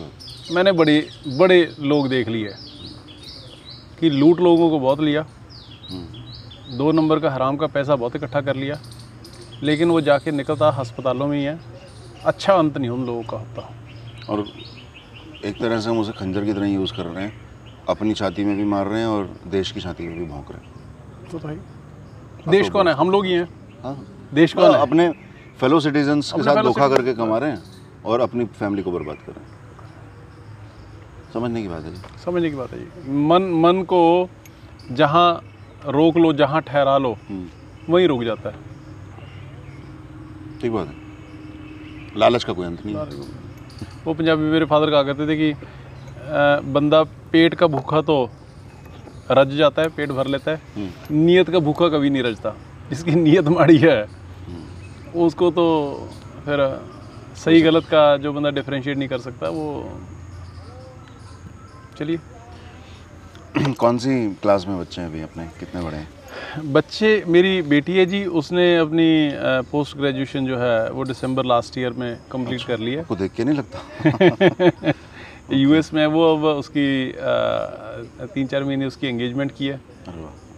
Speaker 2: मैंने बड़े बड़े लोग देख लिए कि लूट लोगों को बहुत लिया।
Speaker 1: हम्म,
Speaker 2: दो नंबर का हराम का पैसा बहुत इकट्ठा कर लिया लेकिन वो जाके निकलता हस्पतालों में ही है। अच्छा अंत नहीं उन लोगों का होता।
Speaker 1: और एक तरह से हम उसे खंजर की तरह यूज़ कर रहे हैं। अपनी छाती में भी मार रहे हैं और देश की छाती में भी भोंक रहे हैं।
Speaker 2: तो भाई देश कौन है? हम लोग ही हैं।
Speaker 1: हाँ।
Speaker 2: देश कौन है?
Speaker 1: अपने फेलो सिटीजन्स के साथ धोखा करके कमा रहे हैं और अपनी फैमिली को बर्बाद कर रहे हैं। समझने की बात है जी
Speaker 2: समझने की बात है जी मन मन को जहाँ रोक लो जहाँ ठहरा लो
Speaker 1: हम्म,
Speaker 2: वहीं रुक जाता है।
Speaker 1: ठीक बात है। लालच का कोई अंत नहीं
Speaker 2: वो पंजाबी मेरे फादर कहा करते थे कि बंदा पेट का भूखा तो रज जाता है पेट भर लेता है।
Speaker 1: हम्म,
Speaker 2: नीयत का भूखा कभी नहीं रजता। जिसकी नीयत माड़ी है। उसको तो फिर सही गलत का जो बंदा डिफरेंशिएट नहीं कर सकता वो चलिए।
Speaker 1: कौन सी क्लास में बच्चे हैं अभी अपने? कितने बड़े हैं?
Speaker 2: बच्चे मेरी बेटी है जी उसने अपनी पोस्ट ग्रेजुएशन जो है वो दिसंबर लास्ट ईयर में कंप्लीट अच्छा, कर ली है।
Speaker 1: आपको देख के नहीं लगता?
Speaker 2: यूएस में वो अब उसकी अ, तीन चार महीने उसकी एंगेजमेंट की है।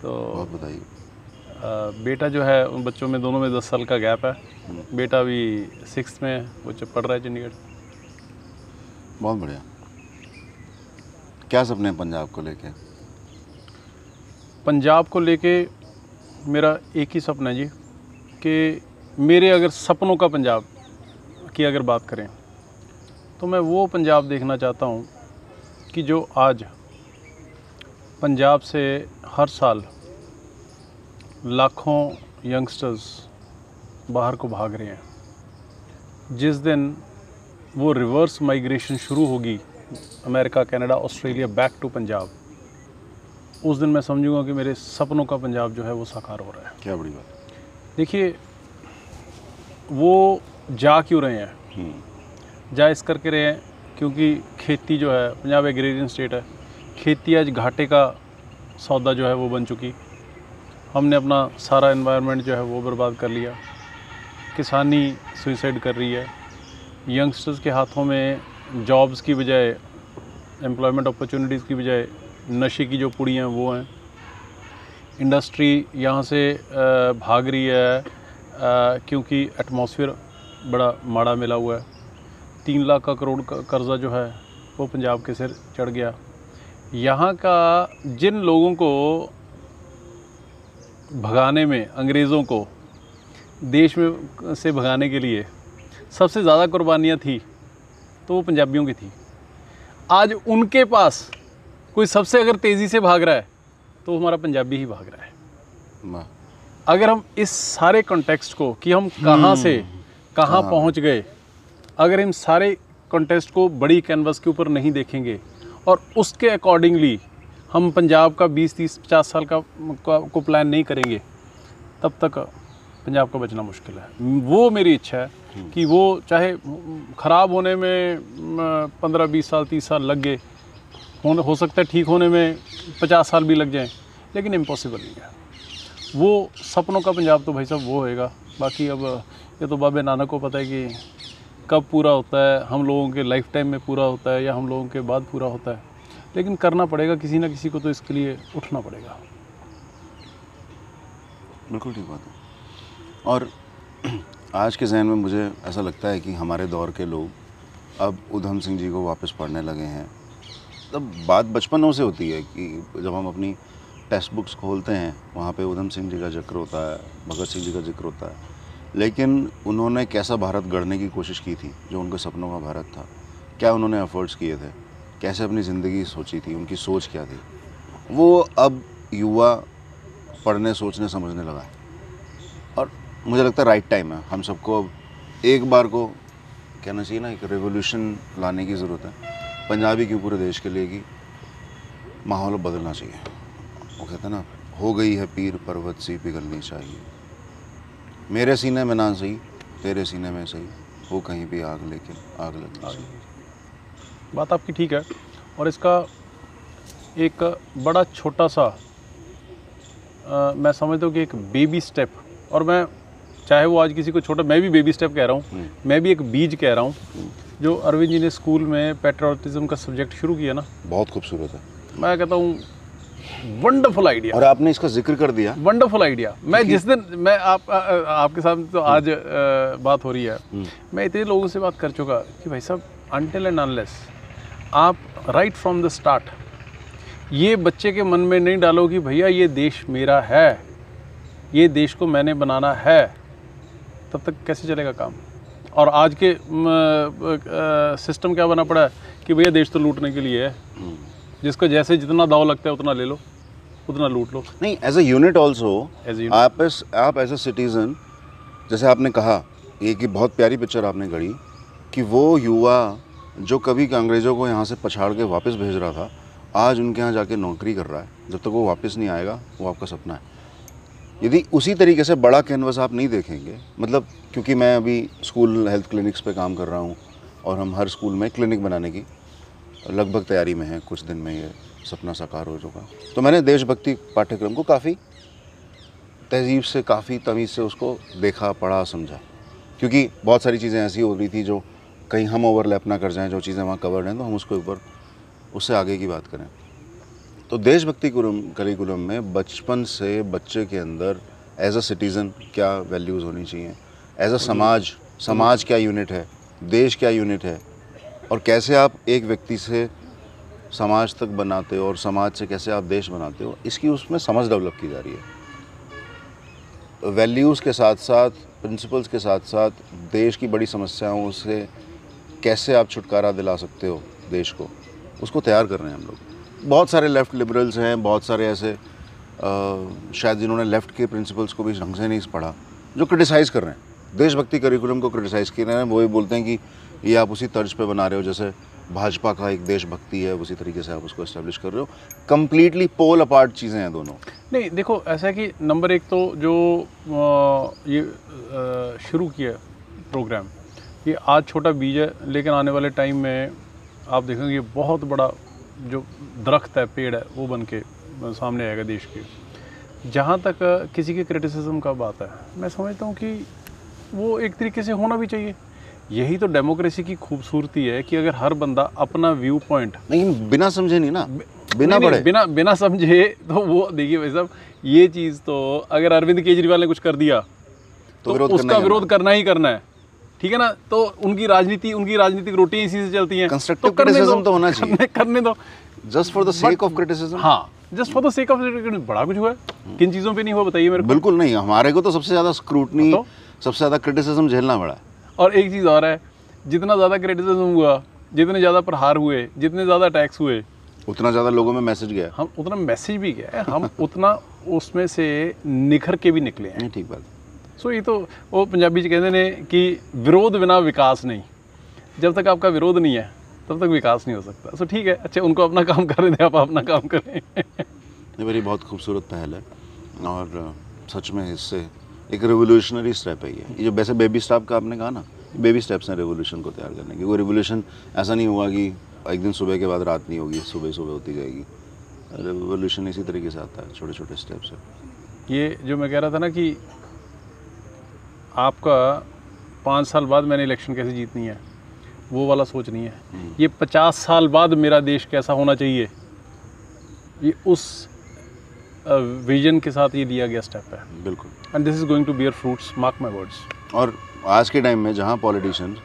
Speaker 2: तो
Speaker 1: बहुत बताइए
Speaker 2: बेटा जो है उन बच्चों में दोनों में दस साल का गैप है। बेटा अभी सिक्स में है वो जब पढ़ रहा है चंडीगढ़।
Speaker 1: बहुत बढ़िया। क्या सपने हैं पंजाब को लेके?
Speaker 2: पंजाब को लेके मेरा एक ही सपना है जी कि मेरे अगर सपनों का पंजाब की अगर बात करें तो मैं वो पंजाब देखना चाहता हूँ कि जो आज पंजाब से हर साल लाखों यंगस्टर्स बाहर को भाग रहे हैं। जिस दिन वो रिवर्स माइग्रेशन शुरू होगी America Canada Australia back to Punjab उस दिन मैं समझूँगा कि मेरे सपनों का पंजाब जो है वो साकार हो रहा है।
Speaker 1: क्या बड़ी बात।
Speaker 2: देखिए वो जा क्यों रहे हैं? जा इस करके रहे हैं, क्योंकि खेती जो है, पंजाब एग्रेरियन स्टेट है, खेती आज घाटे का सौदा जो है वो बन चुकी। हमने अपना सारा इन्वायरमेंट जो है वो बर्बाद कर लिया। किसानी सुइसाइड कर रही है। यंगस्टर्स के हाथों में जॉब्स की बजाय एम्प्लॉयमेंट अपॉर्चुनिटीज़ की बजाय नशे की जो पुड़ी हैं, वो हैं। इंडस्ट्री यहाँ से भाग रही है क्योंकि एटमॉस्फेयर बड़ा माड़ा मिला हुआ है। तीन लाख का करोड़ का कर्जा जो है वो पंजाब के सिर चढ़ गया। यहाँ का जिन लोगों को भगाने में अंग्रेज़ों को देश में से भगाने के लिए सबसे ज़्यादा कुर्बानियाँ थी तो वो पंजाबियों की थी। आज उनके पास कोई सबसे अगर तेज़ी से भाग रहा है तो हमारा पंजाबी ही भाग रहा है। अगर हम इस सारे कॉन्टेक्स्ट को कि हम कहाँ से कहाँ पहुँच गए अगर इन सारे कॉन्टेक्स्ट को बड़ी कैनवस के ऊपर नहीं देखेंगे और उसके अकॉर्डिंगली हम पंजाब का 20 30 50 साल का का- को प्लान नहीं करेंगे तब तक पंजाब का बचना मुश्किल है। वो मेरी इच्छा है कि वो चाहे ख़राब होने में पंद्रह बीस साल तीस साल लग गए हो हो सकता है ठीक होने में पचास साल भी लग जाएँ लेकिन इम्पॉसिबल नहीं है। वो सपनों का पंजाब तो भाई साहब वो होएगा। बाकी अब ये तो बाबे नानक को पता है कि कब पूरा होता है, हम लोगों के लाइफ टाइम में पूरा होता है या हम लोगों के बाद पूरा होता है। लेकिन करना पड़ेगा, किसी ना किसी को तो इसके लिए उठना पड़ेगा।
Speaker 1: बिल्कुल ठीक बात है। और आज के जहन में मुझे ऐसा लगता है कि हमारे दौर के लोग अब उधम सिंह जी को वापस पढ़ने लगे हैं। तब बात बचपनों से होती है कि जब हम अपनी टेक्स्ट बुक्स खोलते हैं, वहाँ पे उधम सिंह जी का ज़िक्र होता है, भगत सिंह जी का ज़िक्र होता है। लेकिन उन्होंने कैसा भारत गढ़ने की कोशिश की थी, जो उनके सपनों का भारत था? क्या उन्होंने एफर्ट्स किए थे? कैसे अपनी ज़िंदगी सोची थी? उनकी सोच क्या थी? वो अब युवा पढ़ने, सोचने, समझने लगा है। और मुझे लगता है राइट टाइम है। हम सबको अब एक बार को कहना चाहिए ना, एक रेवोल्यूशन लाने की ज़रूरत है। पंजाबी क्यों पूरे देश के लिए कि माहौल बदलना चाहिए? वो कहते हैं ना, हो गई है पीर पर्वत सी पिघलनी चाहिए। मेरे सीने में ना सही तेरे सीने में सही वो कहीं भी आग लेकिन आग चाहिए
Speaker 2: बात आपकी ठीक है और इसका एक बड़ा छोटा सा अ, मैं समझता हूँ कि एक बेबी स्टेप और मैं चाहे वो आज किसी को छोटा मैं भी बेबी स्टेप कह रहा हूँ मैं भी एक बीज कह रहा हूँ जो अरविंद जी ने स्कूल में पेट्रोटिज्म का सब्जेक्ट शुरू किया ना।
Speaker 1: बहुत खूबसूरत है।
Speaker 2: मैं कहता हूँ वंडरफुल आइडिया
Speaker 1: और आपने इसका ज़िक्र कर दिया।
Speaker 2: वंडरफुल आइडिया मैं जिस दिन मैं आप आ, आ, आपके साथ तो आज आ, बात हो रही है। मैं इतने लोगों से बात कर चुका कि भाई साहब अनटिल एंड अनलेस आप राइट फ्रॉम द स्टार्ट ये बच्चे के मन में नहीं डालो कि भैया ये देश मेरा है ये देश को मैंने बनाना है तब तक कैसे चलेगा काम? और आज के सिस्टम क्या बना पड़ा है कि भैया देश तो लूटने के लिए है? जिसको जैसे जितना दाव लगता है उतना ले लो उतना लूट लो।
Speaker 1: नहीं as a unit also
Speaker 2: As a unit.
Speaker 1: आप इस आप एज ए सिटीज़न जैसे आपने कहा ये कि बहुत प्यारी पिक्चर आपने गढ़ी कि वो युवा जो कभी अंग्रेज़ों को यहाँ से पछाड़ के वापस भेज रहा था आज उनके यहाँ जाके नौकरी कर रहा है। जब तक वो वापस नहीं आएगा वो आपका सपना है। यदि उसी तरीके से बड़ा कैनवस आप नहीं देखेंगे मतलब क्योंकि मैं अभी स्कूल हेल्थ क्लिनिक्स पे काम कर रहा हूँ और हम हर स्कूल में क्लिनिक बनाने की लगभग तैयारी में है, कुछ दिन में ये सपना साकार हो चुका तो मैंने देशभक्ति पाठ्यक्रम को काफ़ी तहजीब से, काफ़ी तमीज़ से उसको देखा, पढ़ा, समझा। क्योंकि बहुत सारी चीज़ें ऐसी हो रही थी जो कहीं हम ओवरलैप ना कर जाएँ, जो चीज़ें वहाँ कवर्ड हैं तो हम उसको ऊपर, उससे आगे की बात करें। तो देशभक्ति करिकुलम में बचपन से बच्चे के अंदर एज अ सिटीज़न क्या वैल्यूज़ होनी चाहिए? एज अ समाज समाज क्या यूनिट है? देश क्या यूनिट है? और कैसे आप एक व्यक्ति से समाज तक बनाते हो और समाज से कैसे आप देश बनाते हो इसकी उसमें समझ डेवलप की जा रही है। वैल्यूज़ के साथ साथ प्रिंसिपल्स के साथ साथ देश की बड़ी समस्याओं से कैसे आप छुटकारा दिला सकते हो देश को उसको तैयार कर रहे हैं हम लोग। बहुत सारे लेफ़्ट लिबरल्स हैं बहुत सारे ऐसे अ, शायद जिन्होंने लेफ़्ट के प्रिंसिपल्स को भी ढंग से नहीं पढ़ा जो क्रिटिसाइज़ कर रहे हैं। देशभक्ति करिकुलम को क्रिटिसाइज़ कर रहे हैं वो ये बोलते हैं कि ये आप उसी तर्ज पे बना रहे हो जैसे भाजपा का एक देशभक्ति है, उसी तरीके से आप उसको इस्टेब्लिश कर रहे हो। कम्प्लीटली पोल अपार्ट चीज़ें हैं दोनों।
Speaker 2: नहीं, देखो, ऐसा है कि नंबर एक तो जो ये शुरू किया प्रोग्राम ये आज छोटा बीज है, लेकिन आने वाले टाइम में आप देखेंगे ये बहुत बड़ा जो दरख्त है, पेड़ है, वो बन के सामने आएगा देश के। जहाँ तक किसी के क्रिटिसिज्म का बात है, मैं समझता हूँ कि वो एक तरीके से होना भी चाहिए। यही तो डेमोक्रेसी की खूबसूरती है कि अगर हर बंदा अपना व्यू पॉइंट
Speaker 1: लेकिन बिना समझे नहीं ना। बिना पढ़े।
Speaker 2: बिना बिना समझे तो वो देखिए भाई साहब ये चीज़ तो अगर अरविंद केजरीवाल ने कुछ कर दिया
Speaker 1: तो
Speaker 2: तो,
Speaker 1: विरोध
Speaker 2: उसका विरोध करना ही करना है। ठीक है ना? तो उनकी राजनीति उनकी राजनीतिक रोटियाँ इसी से चलती हैं।
Speaker 1: Constructive
Speaker 2: करने दो,
Speaker 1: तो होना चाहिए।
Speaker 2: करने, दो।
Speaker 1: Just for the sake of criticism
Speaker 2: हाँ just for the sake of बड़ा कुछ हुआ है। किन चीज़ों पे नहीं हुआ बताइए मेरे को।
Speaker 1: बिल्कुल नहीं हमारे को तो सबसे ज़्यादा स्क्रूटनी
Speaker 2: तो?
Speaker 1: सबसे ज़्यादा क्रिटिसिज्म झेलना पड़ा। है
Speaker 2: और एक चीज़ और है जितना ज़्यादा क्रिटिसिज्म हुआ जितने ज़्यादा प्रहार हुए जितने ज़्यादा अटैक्स हुए
Speaker 1: उतना ज़्यादा लोगों में मैसेज गया।
Speaker 2: हम उतना मैसेज भी गया हम उतना उसमें से निखर के भी निकले हैं।
Speaker 1: ठीक बात।
Speaker 2: सो ये तो वो पंजाबी च कहते हैं कि विरोध बिना विकास नहीं। जब तक आपका विरोध नहीं है तब तक विकास नहीं हो सकता। सो ठीक है अच्छा उनको अपना काम करें दें आप अपना काम करें।
Speaker 1: ये मेरी बहुत खूबसूरत पहल है। और सच में इससे एक रेवोल्यूशनरी स्टेप है ये। ये जो वैसे बेबी स्टेप का आपने कहा ना बेबी स्टेप्स हैं रेवोल्यूशन को तैयार करने की। वो रेवोल्यूशन ऐसा नहीं हुआ कि एक दिन सुबह के बाद रात नहीं होगी सुबह सुबह होती जाएगी। रेवोल्यूशन इसी तरीके से आता है छोटे छोटे स्टेप्स से
Speaker 2: ये जो मैं कह रहा था ना कि आपका पाँच साल बाद मैंने इलेक्शन कैसे जीतनी है वो वाला सोच नहीं है। ये पचास साल बाद मेरा देश कैसा होना चाहिए ये उस विजन के साथ ये लिया गया स्टेप है।
Speaker 1: बिल्कुल।
Speaker 2: And this is going to bear fruits mark my words
Speaker 1: और आज के टाइम में जहाँ पॉलिटिशियंस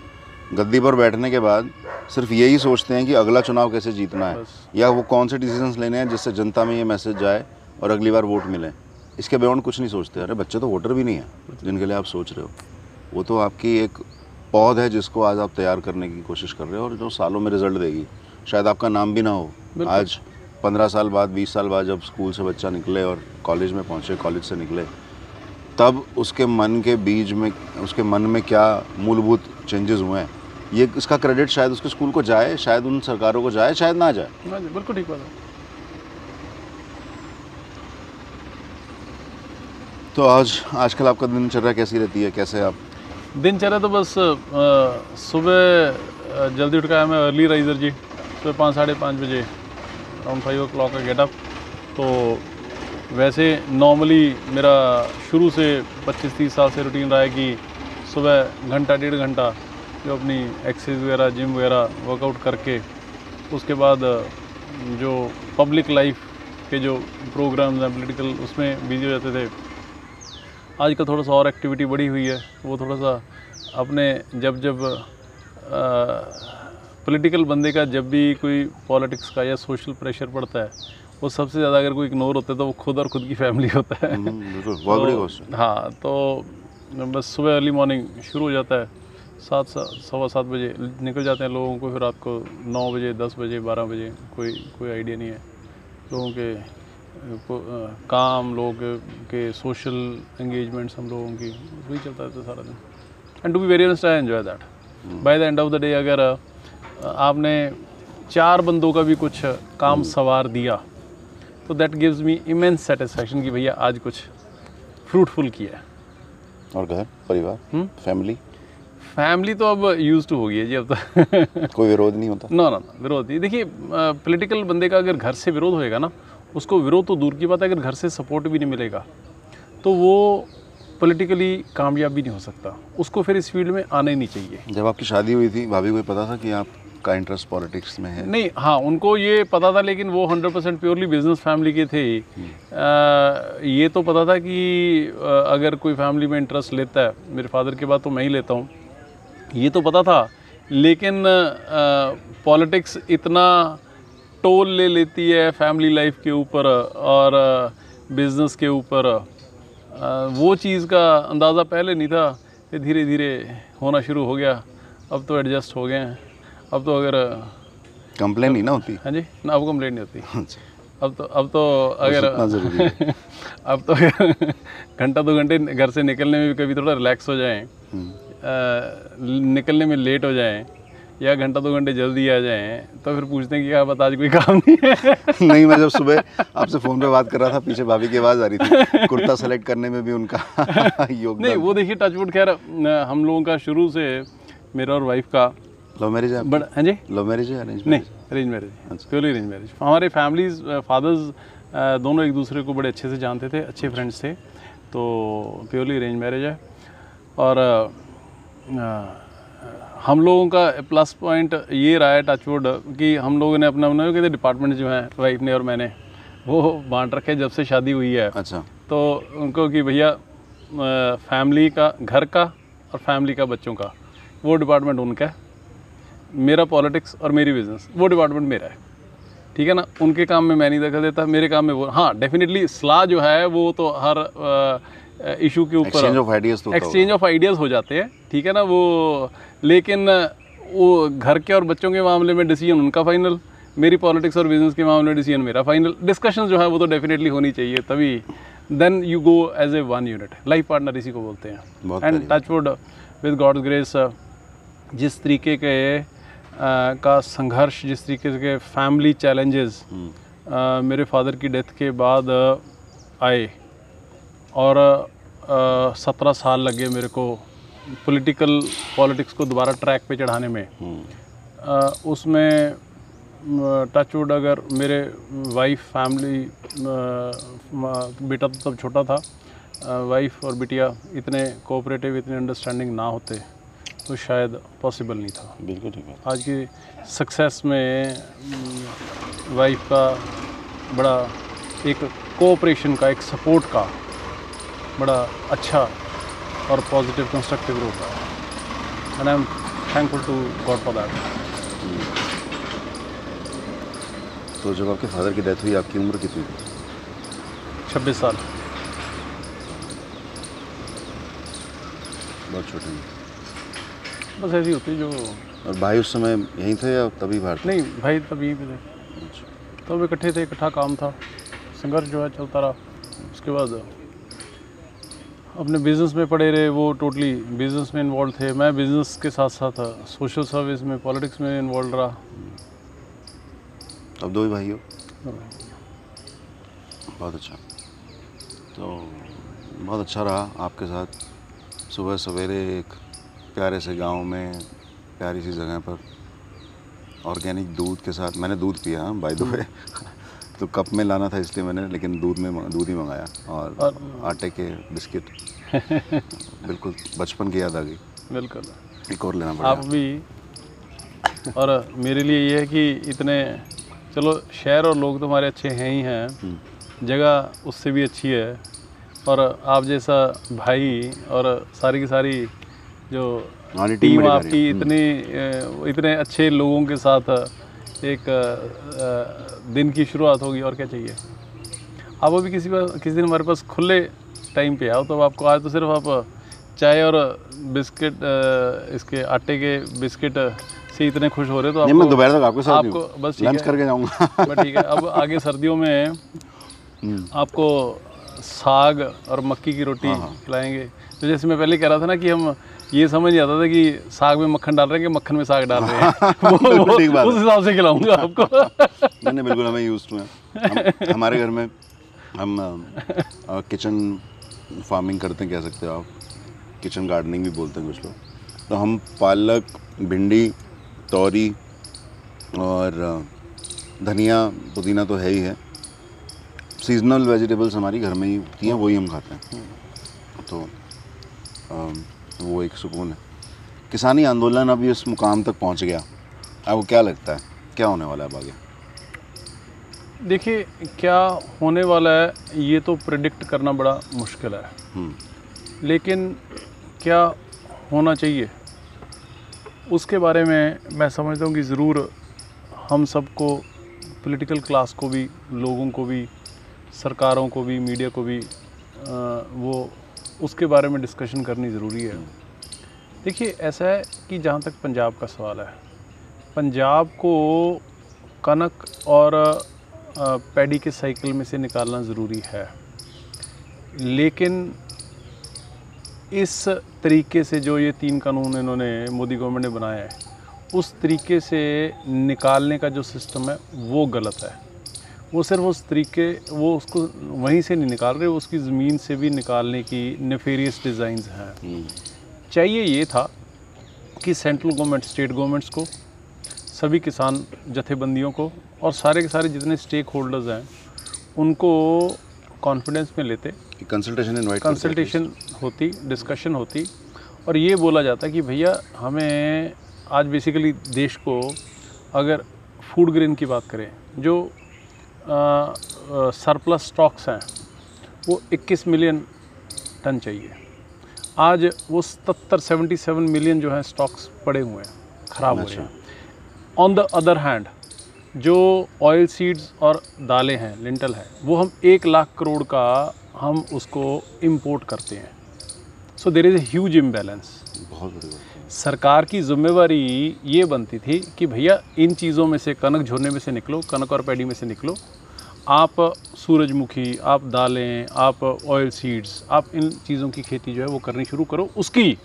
Speaker 1: गद्दी पर बैठने के बाद सिर्फ़ यही सोचते हैं कि अगला चुनाव कैसे जीतना है या वो कौन से डिसीजंस लेने हैं जिससे जनता में ये मैसेज जाए और अगली बार वोट मिले। इसके बियॉन्ड कुछ नहीं सोचते। अरे बच्चे तो वोटर भी नहीं हैं जिनके लिए आप सोच रहे हो। वो तो आपकी एक पौध है जिसको आज आप तैयार करने की कोशिश कर रहे हो और जो सालों में रिज़ल्ट देगी। शायद आपका नाम भी ना हो। आज पंद्रह साल बाद बीस साल बाद जब स्कूल से बच्चा निकले और कॉलेज में पहुँचे कॉलेज से निकले तब उसके मन के बीज में उसके मन में क्या मूलभूत चेंजेस हुए हैं? ये इसका क्रेडिट शायद उसके स्कूल को जाए शायद उन सरकारों को जाए शायद ना जाए।
Speaker 2: बिल्कुल ठीक बात है।
Speaker 1: तो आज आजकल आपका दिनचर्या कैसी रहती है? कैसे आप?
Speaker 2: दिनचर्या तो बस सुबह जल्दी उठ आया मैं अर्ली राइजर जी सुबह पाँच साढ़े पाँच बजे अराउंड फाइव ओ क्लॉक का गेटअप तो वैसे नॉर्मली मेरा शुरू से 25-30 साल से रूटीन रहा है कि सुबह घंटा, डेढ़ घंटा जो अपनी एक्सरसाइज वगैरह जिम वगैरह वर्कआउट करके, उसके बाद, जो पब्लिक लाइफ के जो प्रोग्राम्स हैं पॉलिटिकल उसमें बिज़ी हो जाते थे। आजकल थोड़ा सा और एक्टिविटी बढ़ी हुई है। वो थोड़ा सा अपने जब जब पॉलिटिकल बंदे का जब भी कोई पॉलिटिक्स का या सोशल प्रेशर पड़ता है वो सबसे ज़्यादा अगर कोई इग्नोर होता है तो वो खुद और खुद की फैमिली होता है।
Speaker 1: हम्म,
Speaker 2: तो- हाँ। तो बस सुबह अर्ली मॉर्निंग शुरू हो जाता है। सात सवा सात बजे निकल जाते हैं लोगों को फिर रात को नौ बजे दस बजे बारह बजे कोई कोई आइडिया नहीं है। लोगों के काम लोग के सोशल एंगेजमेंट्स हम लोगों की वही चलता रहता है सारा दिन। And to be very honest I enjoy that by the end of the day अगर आपने चार बंदों का भी कुछ काम सवार दिया तो that gives me immense satisfaction कि भैया आज कुछ फ्रूटफुल किया है।
Speaker 1: और घर परिवार
Speaker 2: हम्म?
Speaker 1: फैमिली
Speaker 2: फैमिली तो अब यूज़ टू हो गई है जी अब तो।
Speaker 1: कोई विरोध नहीं होता?
Speaker 2: नो नो नो विरोध नहीं। देखिए पॉलिटिकल बंदे का अगर घर से विरोध होएगा ना उसको विरोध तो दूर की बात है अगर घर से सपोर्ट भी नहीं मिलेगा तो वो पॉलिटिकली कामयाब भी नहीं हो सकता। उसको फिर इस फ़ील्ड में आना ही नहीं चाहिए।
Speaker 1: जब आपकी शादी हुई थी भाभी को पता था कि आपका इंटरेस्ट पॉलिटिक्स में है?
Speaker 2: नहीं हाँ उनको ये पता था लेकिन वो 100 परसेंट प्योरली बिज़नेस फैमिली के थे अ, ये तो पता था कि अगर कोई फैमिली में इंटरेस्ट लेता है मेरे फादर के बाद तो मैं ही लेता हूँ। ये तो पता था लेकिन पॉलिटिक्स इतना टोल ले लेती है फैमिली लाइफ के ऊपर और बिज़नेस के ऊपर। वो चीज़ का अंदाज़ा पहले नहीं था फिर धीरे धीरे होना शुरू हो गया अब तो एडजस्ट हो गए हैं। अब तो अगर
Speaker 1: कंप्लेन नहीं ना होती।
Speaker 2: हाँ जी ना अब कंप्लेंट नहीं होती।
Speaker 1: अच्छा,
Speaker 2: अब तो अब तो अगर अब तो घंटा दो घंटे घर से निकलने में भी कभी थोड़ा रिलैक्स हो जाएँ
Speaker 1: हम्म,
Speaker 2: निकलने में लेट हो जाएँ या घंटा दो घंटे जल्दी आ जाएँ तो फिर पूछते हैं कि क्या बात आज कोई काम नहीं है?
Speaker 1: नहीं मैं जब सुबह आपसे फ़ोन पे बात कर रहा था पीछे भाभी की आवाज़ आ रही थी कुर्ता सेलेक्ट करने में भी उनका
Speaker 2: योग
Speaker 1: नहीं
Speaker 2: वो देखिए टचवुड खैर हम लोगों का शुरू से मेरा और वाइफ का
Speaker 1: लव मैरिज है
Speaker 2: बट हाँ जी?
Speaker 1: लव मैरिज है अरेंज
Speaker 2: नहीं arrange marriage purely arrange marriage हमारे फैमिलीज़ फादर्स दोनों एक दूसरे को बड़े अच्छे से जानते थे अच्छे फ्रेंड्स थे तो प्योरली अरेंज मैरिज है। और अ, हम लोगों का प्लस पॉइंट ये रहा है टचवुड कि हम लोगों ने अपना अपना कहते डिपार्टमेंट जो है वाइफ ने और मैंने वो बांट रखे जब से शादी हुई है।
Speaker 1: अच्छा।
Speaker 2: तो उनको कि भैया फैमिली का घर का और फैमिली का बच्चों का वो डिपार्टमेंट उनका है। मेरा पॉलिटिक्स और मेरी बिज़नेस वो डिपार्टमेंट मेरा है। ठीक है ना? उनके काम में मैं नहीं दखल देता मेरे काम में वो हाँ डेफिनेटली सलाह जो है वो तो हर इशू के ऊपर
Speaker 1: तो
Speaker 2: एक्सचेंज ऑफ़ आइडियाज़ हो जाते हैं ठीक है ना? वो लेकिन वो घर के और बच्चों के मामले में डिसीज़न उनका फाइनल मेरी पॉलिटिक्स और बिज़नेस के मामले में डिसीज़न मेरा फाइनल डिस्कशन जो है वो तो डेफिनेटली होनी चाहिए तभी then you go as a one unit life partner इसी को बोलते हैं। And touchwood with God's grace जिस तरीके के का संघर्ष जिस तरीके से फैमिली चैलेंजेस
Speaker 1: हम्म,
Speaker 2: मेरे फादर की डेथ के बाद आए और सत्रह साल लगे मेरे को पॉलिटिकल पॉलिटिक्स को दोबारा ट्रैक पे चढ़ाने में।
Speaker 1: हम्म,
Speaker 2: उसमें टचवुड अगर मेरे वाइफ फैमिली बेटा तो तब छोटा था वाइफ और बिटिया इतने कोऑपरेटिव इतने अंडरस्टैंडिंग ना होते। तो शायद पॉसिबल नहीं था।
Speaker 1: बिल्कुल ठीक है
Speaker 2: आज की सक्सेस में वाइफ का बड़ा एक कोऑपरेशन का एक सपोर्ट का बड़ा अच्छा और पॉजिटिव कंस्ट्रक्टिव रोल रहा है। And I am thankful to God for that
Speaker 1: तो जब आपके फादर की डेथ हुई आपकी उम्र कितनी थी?
Speaker 2: छब्बीस साल।
Speaker 1: बहुत छोटी।
Speaker 2: बस ऐसी होती है जो
Speaker 1: और भाई उस समय यहीं थे या तभी बाहर
Speaker 2: नहीं भाई तब यहीं पे थे।
Speaker 1: अच्छा।
Speaker 2: तब इकट्ठे थे इकट्ठा काम था। संघर्ष जो है चलता रहा। उसके बाद अपने बिज़नेस में पड़े रहे वो टोटली बिज़नेस में इन्वॉल्व थे। मैं बिज़नेस के साथ साथ सोशल सर्विस में पॉलिटिक्स में इन्वॉल्व रहा।
Speaker 1: अब दो ही भाई हो? बहुत अच्छा। तो बहुत अच्छा रहा आपके साथ। सुबह सवेरे एक प्यारे से गाँव में प्यारी सी जगह पर ऑर्गेनिक दूध के साथ मैंने दूध पिया बाय द वे तो कप में लाना था इसलिए मैंने लेकिन दूध में दूध ही मंगाया और
Speaker 2: और-
Speaker 1: आटे के बिस्किट। बिल्कुल बचपन की याद आ गई।
Speaker 2: बिल्कुल।
Speaker 1: एक और लेना
Speaker 2: पड़ा
Speaker 1: आप
Speaker 2: भी और मेरे लिए ये है कि इतने चलो शहर और लोग तो हमारे अच्छे हैं ही हैं। जगह उससे भी अच्छी है। और आप जैसा भाई और सारी की सारी जो
Speaker 1: टीम
Speaker 2: टीम आपकी इतनी इतने अच्छे लोगों के साथ एक दिन की शुरुआत होगी और क्या चाहिए? आप अभी किसी बार किसी दिन हमारे पास खुले टाइम पे आओ तो आपको आज तो सिर्फ़ आप चाय और बिस्किट इसके आटे के बिस्किट से इतने खुश हो रहे तो
Speaker 1: नहीं मैं
Speaker 2: आपको
Speaker 1: दोपहर तक आपके साथ
Speaker 2: आपको बस
Speaker 1: लंच
Speaker 2: है।
Speaker 1: करके जाऊँगा।
Speaker 2: बट ठीक है। अब आगे सर्दियों में
Speaker 1: हम्म।
Speaker 2: आपको साग और मक्की की रोटी
Speaker 1: हाँ,
Speaker 2: खिलाएँगे। तो जैसे मैं पहले कह रहा था ना कि हम ये समझ नहीं आता था कि साग में मक्खन डाल रहे हैं कि मक्खन में साग डाल रहे हैं? वो,
Speaker 1: बात
Speaker 2: उस हिसाब से खिलाऊँगा आपको।
Speaker 1: नहीं बिल्कुल हमें यूज़ टू हैं हम, हमारे घर में हम किचन फ़ार्मिंग करते हैं कह सकते हो आप। किचन गार्डनिंग भी बोलते हैं कुछ लोग। तो हम पालक भिंडी तौरी और धनिया पुदीना तो है ही है। सीजनल वेजिटेबल्स हमारी घर में ही होती हैं वही हम खाते हैं। तो वो एक सुकून है। किसानी आंदोलन अभी इस मुकाम तक पहुँच गया। आपको क्या लगता है? क्या होने वाला है अब आगे?
Speaker 2: देखिए क्या होने वाला है ये तो प्रिडिक्ट करना बड़ा मुश्किल है।
Speaker 1: हम्म।
Speaker 2: लेकिन क्या होना चाहिए उसके बारे में मैं समझता हूँ कि ज़रूर हम सबको पॉलिटिकल क्लास को भी लोगों को भी सरकारों को भी मीडिया को भी अ, वो उसके बारे में डिस्कशन करनी ज़रूरी है। देखिए, ऐसा है कि जहाँ तक पंजाब का सवाल है, पंजाब को कनक और पैडी के साइकिल में से निकालना ज़रूरी है। लेकिन इस तरीके से जो ये तीन कानून इन्होंने, मोदी गवर्नमेंट ने बनाया है, उस तरीके से निकालने का जो सिस्टम है, वो गलत है। वो सिर्फ़ उस तरीके वो उसको वहीं से नहीं निकाल रहे उसकी ज़मीन से भी निकालने की नेफेरियस डिज़ाइंस हैं।
Speaker 1: हम्म।
Speaker 2: चाहिए ये था कि सेंट्रल गवर्नमेंट स्टेट गवर्नमेंट्स को सभी किसान जथेबंदियों को और सारे के सारे जितने स्टेक होल्डर्स हैं उनको कॉन्फिडेंस में लेते।
Speaker 1: कंसल्टेशन इनवाइट
Speaker 2: कंसल्टेशन होती डिस्कशन होती और ये बोला जाता कि भैया हमें आज बेसिकली देश को अगर फ़ूड ग्रेन की बात करें जो सरप्लस स्टॉक्स हैं वो 21 मिलियन टन चाहिए। आज वो सतर सेवेंटी सेवन मिलियन जो है स्टॉक्स पड़े हुए हैं ख़राब हो रहे
Speaker 1: अच्छा।
Speaker 2: हैं। ऑन द अदर हैंड जो ऑयल सीड्स और दालें हैं लिंटल है वो हम एक लाख करोड़ का हम उसको इंपोर्ट करते हैं। So there is a huge imbalance
Speaker 1: बहुत बड़ी है
Speaker 2: सरकार की जिम्मेवारी ये बनती थी कि भैया, इन चीज़ों में से, कनक झोरने में से निकलो, कनक और पैडी में से निकलो। आप सूरजमुखी, आप दालें, आप ऑयल सीड्स आप इन चीज़ों की खेती जो है वो करनी शुरू करो। उसकी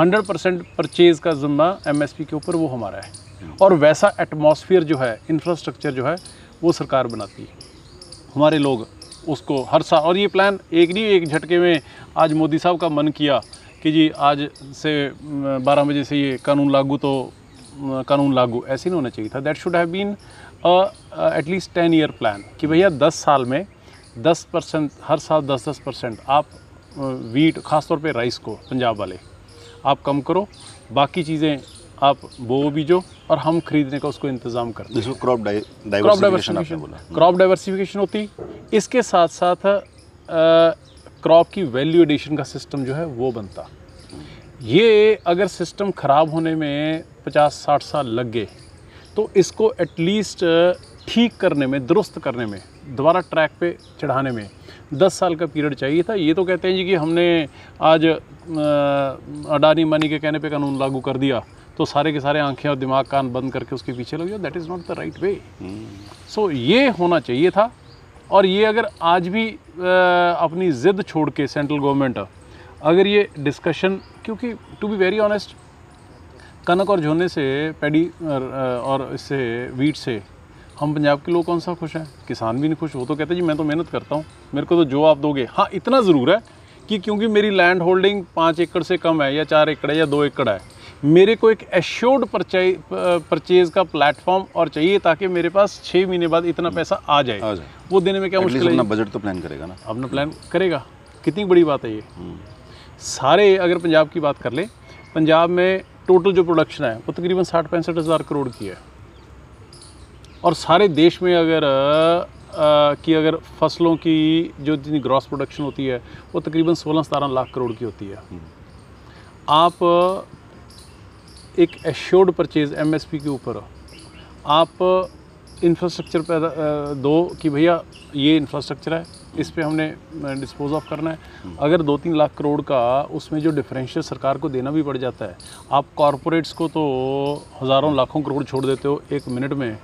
Speaker 2: 100 परसेंट परचेज़ का जिम्मा एमएसपी के ऊपर वो हमारा है। और वैसा एटमॉस्फेयर जो है इंफ्रास्ट्रक्चर जो है, वो सरकार बनाती है। हमारे लोग उसको हर साल और ये प्लान एक नहीं, एक झटके में आज मोदी साहब का मन किया कि जी आज से बारह बजे से ये कानून लागू तो कानून लागू ऐसे नहीं होना चाहिए था। That should have been at least ten year plan कि भैया दस साल में दस परसेंट हर साल दस दस परसेंट आप वीट ख़ास तौर पे राइस को पंजाब वाले आप कम करो बाकी चीज़ें आप बो बीजो और हम खरीदने का उसको इंतज़ाम करते हैं
Speaker 1: crop
Speaker 2: crop
Speaker 1: diversification
Speaker 2: crop diversification होती इसके साथ साथ क्रॉप की वैल्यू एडिशन का सिस्टम जो है वो बनता। ये अगर सिस्टम ख़राब होने में 50-60 साल लग गए तो इसको एटलीस्ट ठीक करने में दुरुस्त करने में दोबारा ट्रैक पे चढ़ाने में 10 साल का पीरियड चाहिए था। ये तो कहते हैं जी कि हमने आज अडानी मानी के कहने पे कानून लागू कर दिया तो सारे के सारे आँखें और दिमाग कान बंद करके उसके पीछे लग जाओ। That is not the right way so ये होना चाहिए था। और ये अगर आज भी अपनी ज़िद छोड़ के सेंट्रल गवर्नमेंट अगर ये डिस्कशन क्योंकि टू बी वेरी ऑनेस्ट कनक और झोने से पैडी और, इससे वीट से हम पंजाब के लोग कौन सा खुश हैं? किसान भी नहीं खुश वो तो कहते जी मैं तो मेहनत करता हूँ मेरे को तो जो आप दोगे। हाँ इतना ज़रूर है कि क्योंकि मेरी लैंड होल्डिंग पाँच एकड़ से कम है या चार एकड़ है या दो एकड़ है मेरे को एक एश्योर्ड परचेज का प्लेटफॉर्म और चाहिए ताकि मेरे पास छः महीने बाद इतना पैसा आ जाए।
Speaker 1: आ जाए।
Speaker 2: वो देने में क्या मुश्किल है?
Speaker 1: बजट तो प्लान करेगा ना।
Speaker 2: अपना प्लान करेगा। कितनी बड़ी बात है ये। सारे अगर पंजाब की बात कर ले पंजाब में टोटल जो प्रोडक्शन है वो तकरीबन साठ पैंसठ हज़ार करोड़ की है। और सारे देश में अगर अ, अगर फ़सलों की जो जितनी ग्रॉस प्रोडक्शन होती है वो तकरीबन सोलह सतारह लाख करोड़ की होती है। आप अ, एक एश्योर्ड परचेज एमएसपी के ऊपर आप इंफ्रास्ट्रक्चर पैदा दो कि भैया ये इंफ्रास्ट्रक्चर है इस पर हमने डिस्पोज ऑफ़ करना है। अगर दो तीन लाख करोड़ का उसमें जो डिफरेंशियल सरकार को देना भी पड़ जाता है आप कॉरपोरेट्स को तो हज़ारों लाखों करोड़ छोड़ देते हो एक मिनट में।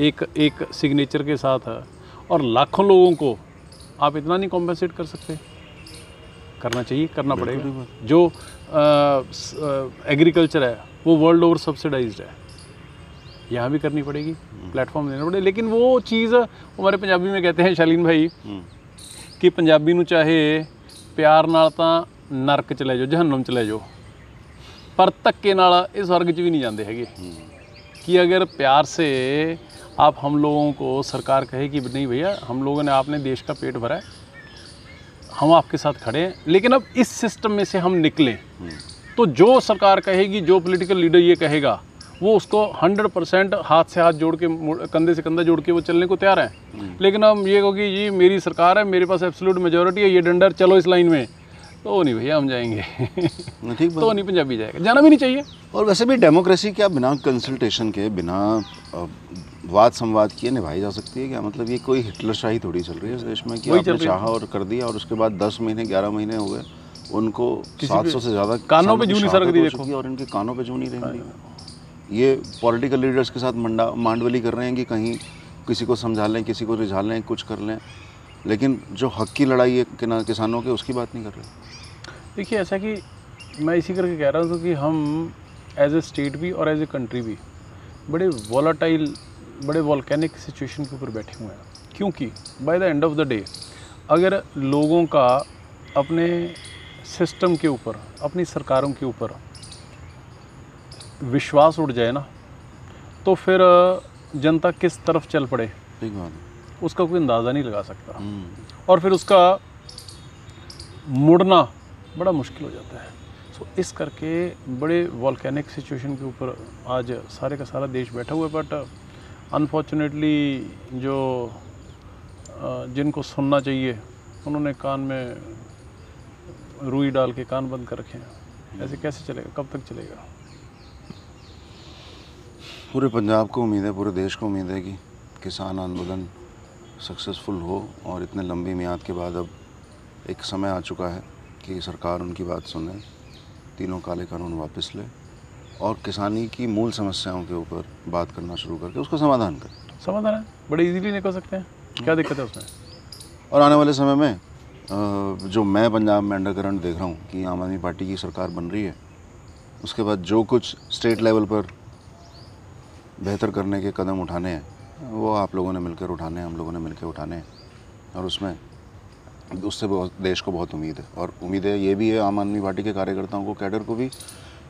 Speaker 2: एक एक सिग्नेचर के साथ। और लाखों लोगों को आप इतना नहीं कॉम्पेंसेट कर सकते। करना चाहिए करना पड़ेगा। जो एग्रीकल्चर है वो वर्ल्ड ओवर सब्सिडाइज्ड है यहाँ भी करनी पड़ेगी प्लेटफॉर्म देना पड़ेगा लेकिन वो चीज़ हमारे पंजाबी में कहते हैं शालीन भाई ਕਿ ਪੰਜਾਬੀ ਨੂੰ ਚਾਹੇ ਪਿਆਰ ਨਾਲ ਤਾਂ ਨਰਕ ਚ ਲੈ ਜਾਓ ਜਹੰਨਮ ਚ ਲੈ ਜਾਓ ਪਰ ਧੱਕੇ ਨਾਲ ਇਹ स्वर्ग ਚ ਵੀ नहीं ਜਾਂਦੇ ਹੈਗੇ कि अगर प्यार से आप हम लोगों को सरकार कहे कि नहीं भैया हम लोगों ने आपने देश का पेट भरा है हम आपके साथ खड़े हैं लेकिन अब इस सिस्टम में से हम निकलें तो जो सरकार कहेगी जो पॉलिटिकल लीडर ये कहेगा वो उसको 100 परसेंट हाथ से हाथ जोड़ के कंधे से कंधा जोड़ के वो चलने को तैयार हैं। लेकिन हम ये कहो कि जी मेरी सरकार है मेरे पास एब्सोल्यूट मेजोरिटी है ये डंडर चलो इस लाइन में। तो नहीं भैया हम जाएँगे।
Speaker 1: ठीक
Speaker 2: तो नहीं पंजाबी जाएगा। जाना भी नहीं चाहिए।
Speaker 1: और वैसे भी डेमोक्रेसी क्या बिना कंसल्टेशन के बिना वाद संवाद किए निभाई जा सकती है क्या? मतलब ये कोई हिटलर शाही थोड़ी चल रही है इस देश में कि आपने चाहा और कर दिया और उसके बाद दस महीने ग्यारह महीने हो गए। उनको सात सौ से ज़्यादा
Speaker 2: कानों पे
Speaker 1: की
Speaker 2: जूं नहीं सरक दी देखो।
Speaker 1: और इनके कानों पे जू नहीं रहेंगी। ये पॉलिटिकल लीडर्स के साथ मंडा मांडवली कर रहे हैं कि कहीं किसी को समझा लें किसी को रिझा लें कुछ कर लें। लेकिन जो हक की लड़ाई है किना- किसानों के उसकी बात नहीं कर रहे।
Speaker 2: देखिए ऐसा कि मैं इसी करके कह रहा हूँ कि हम एज ए स्टेट भी और एज ए कंट्री भी बड़े वॉलाटाइल बड़े वॉल्केनिक सिचुएशन के ऊपर बैठे हुए हैं। क्योंकि by the end of the day अगर लोगों का अपने सिस्टम के ऊपर अपनी सरकारों के ऊपर विश्वास उड़ जाए ना तो फिर जनता किस तरफ़ चल पड़े? उसका कोई अंदाज़ा नहीं लगा सकता।
Speaker 1: हम्म,
Speaker 2: और फिर उसका मुड़ना बड़ा मुश्किल हो जाता है। सो इस करके बड़े वॉल्केनिक सिचुएशन के ऊपर आज सारे का सारा देश बैठा हुआ है बट अनफॉर्चुनेटली जो जिनको सुनना चाहिए उन्होंने कान में रुई डाल के कान बंद कर रखे हैं। ऐसे कैसे चलेगा? कब तक चलेगा?
Speaker 1: पूरे पंजाब को उम्मीद है पूरे देश को उम्मीद है कि किसान आंदोलन सक्सेसफुल हो और इतने लंबी मियाद के बाद अब एक समय आ चुका है कि सरकार उनकी बात सुने तीनों काले कानून वापस ले और किसानी की मूल समस्याओं के ऊपर बात करना शुरू करके उसका समाधान करें।
Speaker 2: समाधान है? बड़े इजीली निकल सकते हैं। क्या दिक्कत है उसमें?
Speaker 1: और आने वाले समय में जो मैं पंजाब में अंडर करंट देख रहा हूँ कि आम आदमी पार्टी की सरकार बन रही है, उसके बाद जो कुछ स्टेट लेवल पर बेहतर करने के कदम उठाने हैं, वो आप लोगों ने मिलकर उठाने हैं, हम लोगों ने मिलकर उठाने हैं और उसमें उससे बहुत, देश को बहुत उम्मीद है और उम्मीद है ये भी है आम आदमी पार्टी के कार्यकर्ताओं को, कैडर को भी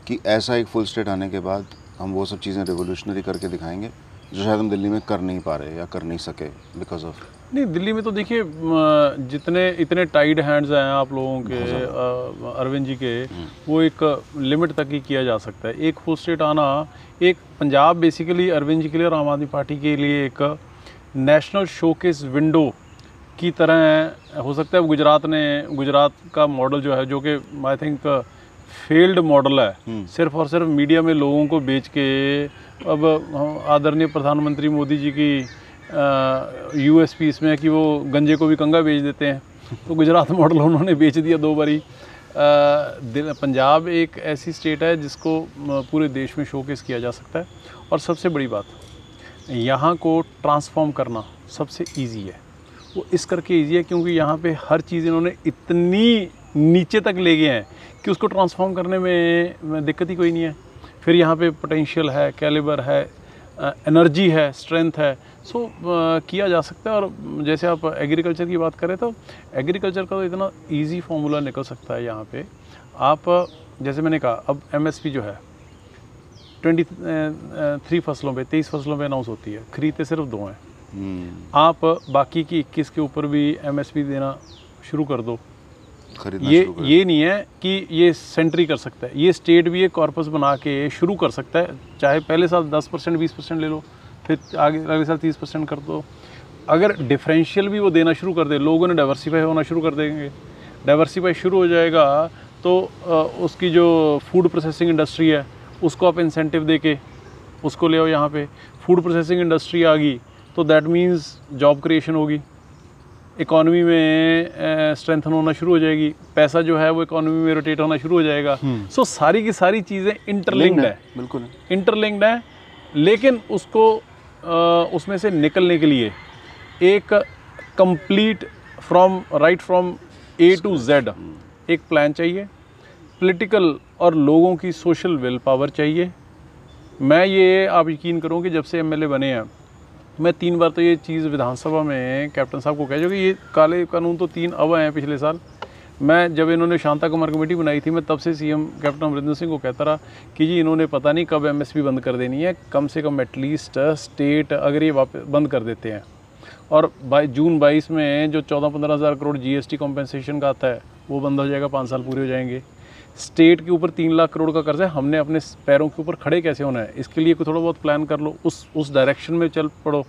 Speaker 1: कि ऐसा एक फुल स्टेट आने के बाद हम वो सब चीज़ें रिवोल्यूशनरी करके दिखाएँगे जो शायद हम दिल्ली में कर नहीं पा रहे या कर नहीं सके बिकॉज़ ऑफ़
Speaker 2: नहीं दिल्ली में तो देखिए जितने इतने टाइड हैंड्स हैं आप लोगों के अरविंद जी के वो एक लिमिट तक ही किया जा सकता है। एक फुल स्टेट आना एक पंजाब बेसिकली अरविंद जी के लिए और आम आदमी पार्टी के लिए एक नेशनल शोकेस विंडो की तरह है। हो सकता है गुजरात ने गुजरात का मॉडल जो है जो कि आई थिंक फेल्ड मॉडल है सिर्फ़ और सिर्फ़ मीडिया में लोगों को बेच के अब आदरणीय प्रधानमंत्री मोदी जी की यू एस पी इसमें है कि वो गंजे को भी कंगा बेच देते हैं। तो गुजरात मॉडल उन्होंने बेच दिया दो बारी। पंजाब एक ऐसी स्टेट है जिसको पूरे देश में शोकेस किया जा सकता है। और सबसे बड़ी बात, यहाँ को ट्रांसफॉर्म करना सबसे इजी है। वो इस करके इजी है क्योंकि यहाँ पे हर चीज़ इन्होंने इतनी नीचे तक ले गए हैं कि उसको ट्रांसफॉर्म करने में दिक्कत ही कोई नहीं है। फिर यहाँ पे पोटेंशियल है कैलिबर है एनर्जी है स्ट्रेंथ है। सो so, किया जा सकता है और जैसे आप एग्रीकल्चर की बात करें तो एग्रीकल्चर का तो इतना इजी फार्मूला निकल सकता है यहाँ पे। आप जैसे मैंने कहा अब एमएसपी जो है ट्वेंटी थ्री फ़सलों पे तेईस फ़सलों पे अनाउंस होती है। खरीदते सिर्फ़ दो हैं।
Speaker 1: हम्म,
Speaker 2: आप बाकी की 21 के ऊपर भी एमएसपी देना शुरू कर दो। ये ये नहीं है कि ये सेंट्री कर सकता है। ये स्टेट भी एक कॉर्पस बना के शुरू कर सकता है। चाहे पहले साल 10 परसेंट बीस परसेंट ले लो। फिर आगे अगले साल 30 परसेंट कर दो। अगर डिफरेंशियल भी वो देना शुरू कर दे लोगों ने डाइवर्सीफाई होना शुरू कर देंगे। डाइवर्सिफाई शुरू हो जाएगा तो उसकी जो फ़ूड प्रोसेसिंग इंडस्ट्री है उसको आप इंसेंटिव दे के उसको ले आओ यहाँ पे। फ़ूड प्रोसेसिंग इंडस्ट्री आ गई तो दैट मीन्स जॉब क्रिएशन होगी। इकोनॉमी में स्ट्रेंथन होना शुरू हो जाएगी। पैसा जो है वो इकोनॉमी में रोटेट होना शुरू हो जाएगा। सो so, सारी की सारी चीज़ें इंटरलिंक्ड है
Speaker 1: बिल्कुल।
Speaker 2: इंटरलिंक्ड है लेकिन उसको उसमें से निकलने के लिए एक complete from right from A to Z एक प्लान चाहिए पॉलिटिकल और लोगों की सोशल विल पावर चाहिए। मैं ये आप यकीन करूँ कि जब से एमएलए बने हैं, मैं तीन बार तो ये चीज़ विधानसभा में कैप्टन साहब को कह जो ये काले कानून तो तीन अब हैं पिछले साल। मैं जब इन्होंने शांता कुमार कमेटी बनाई थी, मैं तब से सीएम कैप्टन अमरिंदर सिंह को कहता रहा कि जी, इन्होंने पता नहीं कब एमएसपी बंद कर देनी है। कम से कम एटलीस्ट स्टेट अगर ये वापस बंद कर देते हैं। और बाई, जून 22 में जो चौदह पंद्रह हज़ार करोड़ जीएसटी कॉम्पेंसेशन का आता है, वो बंद हो जाएगा, पाँच साल पूरे हो जाएँगे। स्टेट के ऊपर तीन लाख करोड़ का कर्ज है, हमने अपने पैरों के ऊपर खड़े कैसे होना है? इसके लिए थोड़ा बहुत प्लान कर लो, उस उस डायरेक्शन में चल पड़ो।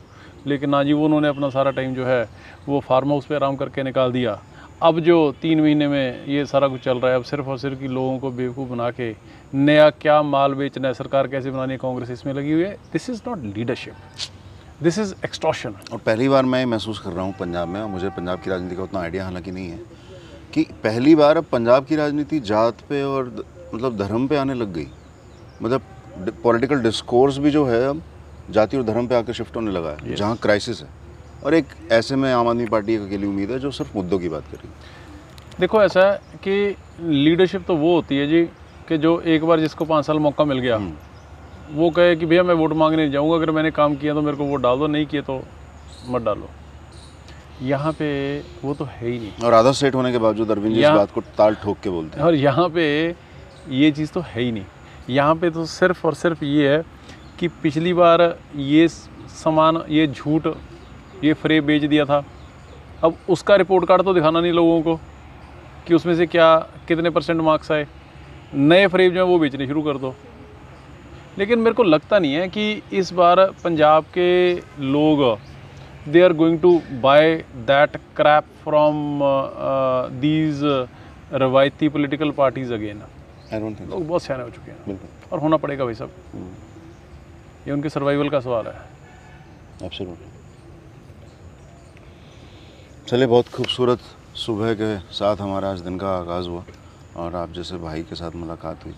Speaker 2: लेकिन ना जी, वो उन्होंने अपना सारा टाइम जो है, वो फार्म हाउस पे आराम करके निकाल दिया। अब जो तीन महीने में ये सारा कुछ चल रहा है अब सिर्फ़ और सिर्फ़ कि लोगों को बेवकूफ़ बना के नया क्या माल बेचना है सरकार कैसे बनानी है कांग्रेस इसमें लगी हुई है। This is not leadership this is extortion
Speaker 1: और पहली बार मैं महसूस कर रहा हूँ पंजाब में और मुझे पंजाब की राजनीति का उतना आइडिया हालाँकि नहीं है कि पहली बार अब पंजाब की राजनीति जात पे और द- मतलब धर्म पे आने लग गई। मतलब पॉलिटिकल डिस्कोर्स भी जो है अब जाति और धर्म पे आकर शिफ्ट होने लगा है जहाँ क्राइसिस है। और एक ऐसे में आम आदमी पार्टी एक अकेली उम्मीद है जो सिर्फ़ मुद्दों की बात करेगी।
Speaker 2: देखो ऐसा है कि लीडरशिप तो वो होती है जी कि जो एक बार जिसको पाँच साल मौका मिल गया वो कहे कि भैया मैं वोट मांगने जाऊँगा अगर मैंने काम किया तो मेरे को वोट डाल दो नहीं किए तो मत डालो। यहाँ पे वो तो है ही नहीं।
Speaker 1: और आधा सेट होने के बावजूद अरविंद जी इस बात को ताल ठोक के बोलते हैं।
Speaker 2: और यहाँ पे ये चीज़ तो है ही नहीं। यहाँ पे तो सिर्फ़ और सिर्फ़ ये है कि पिछली बार ये सामान ये झूठ ये फ्रे बेच दिया था। अब उसका रिपोर्ट कार्ड तो दिखाना नहीं लोगों को कि उसमें से क्या कितने परसेंट मार्क्स आए। नए फ्रेम जो है वो बेचने शुरू कर दो। लेकिन मेरे को लगता नहीं है कि इस बार पंजाब के लोग they are going to buy that crap from these रवायती political parties again लोग बहुत सियाने हो चुके हैं। और होना पड़ेगा भाई सब ये उनके सर्वाइवल का सवाल है।
Speaker 1: चलिए बहुत खूबसूरत सुबह के साथ हमारा आज दिन का आगाज़ हुआ और आप जैसे भाई के साथ मुलाकात हुई।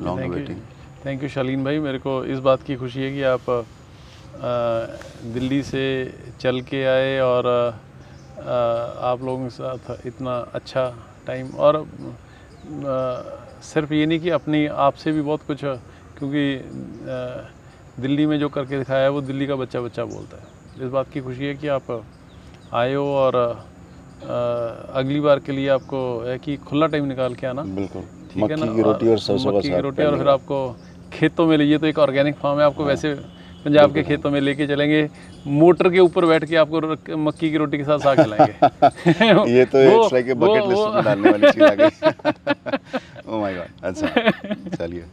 Speaker 2: Long
Speaker 1: waiting
Speaker 2: thank you Shaleen भाई। मेरे को इस बात की खुशी है कि आप अ, दिल्ली से चल के आए और अ, आप लोगों के साथ इतना अच्छा टाइम और अ, सिर्फ़ ये नहीं कि अपनी आपसे भी बहुत कुछ क्योंकि दिल्ली में जो करके दिखाया है वो दिल्ली का बच्चा बच्चा बोलता है। इस बात की खुशी है कि आप आए हो और अगली बार के लिए आपको है कि खुला टाइम निकाल के आना।
Speaker 1: बिल्कुल।
Speaker 2: ठीक है ना?
Speaker 1: की रोटी और सरसों
Speaker 2: मक्की की रोटी और फिर आपको खेतों में लिए तो एक ऑर्गेनिक फार्म है आपको वैसे पंजाब के खेतों में लेके चलेंगे। मोटर के ऊपर बैठ के आपको मक्की की रोटी के साथ साग खिलाएँगे।
Speaker 1: ये तो
Speaker 2: वो-
Speaker 1: it's
Speaker 2: like
Speaker 1: a bucket
Speaker 2: list
Speaker 1: में डालने वाली चीज़ आ गई। ओह माय गॉड अच्छा। चलिए।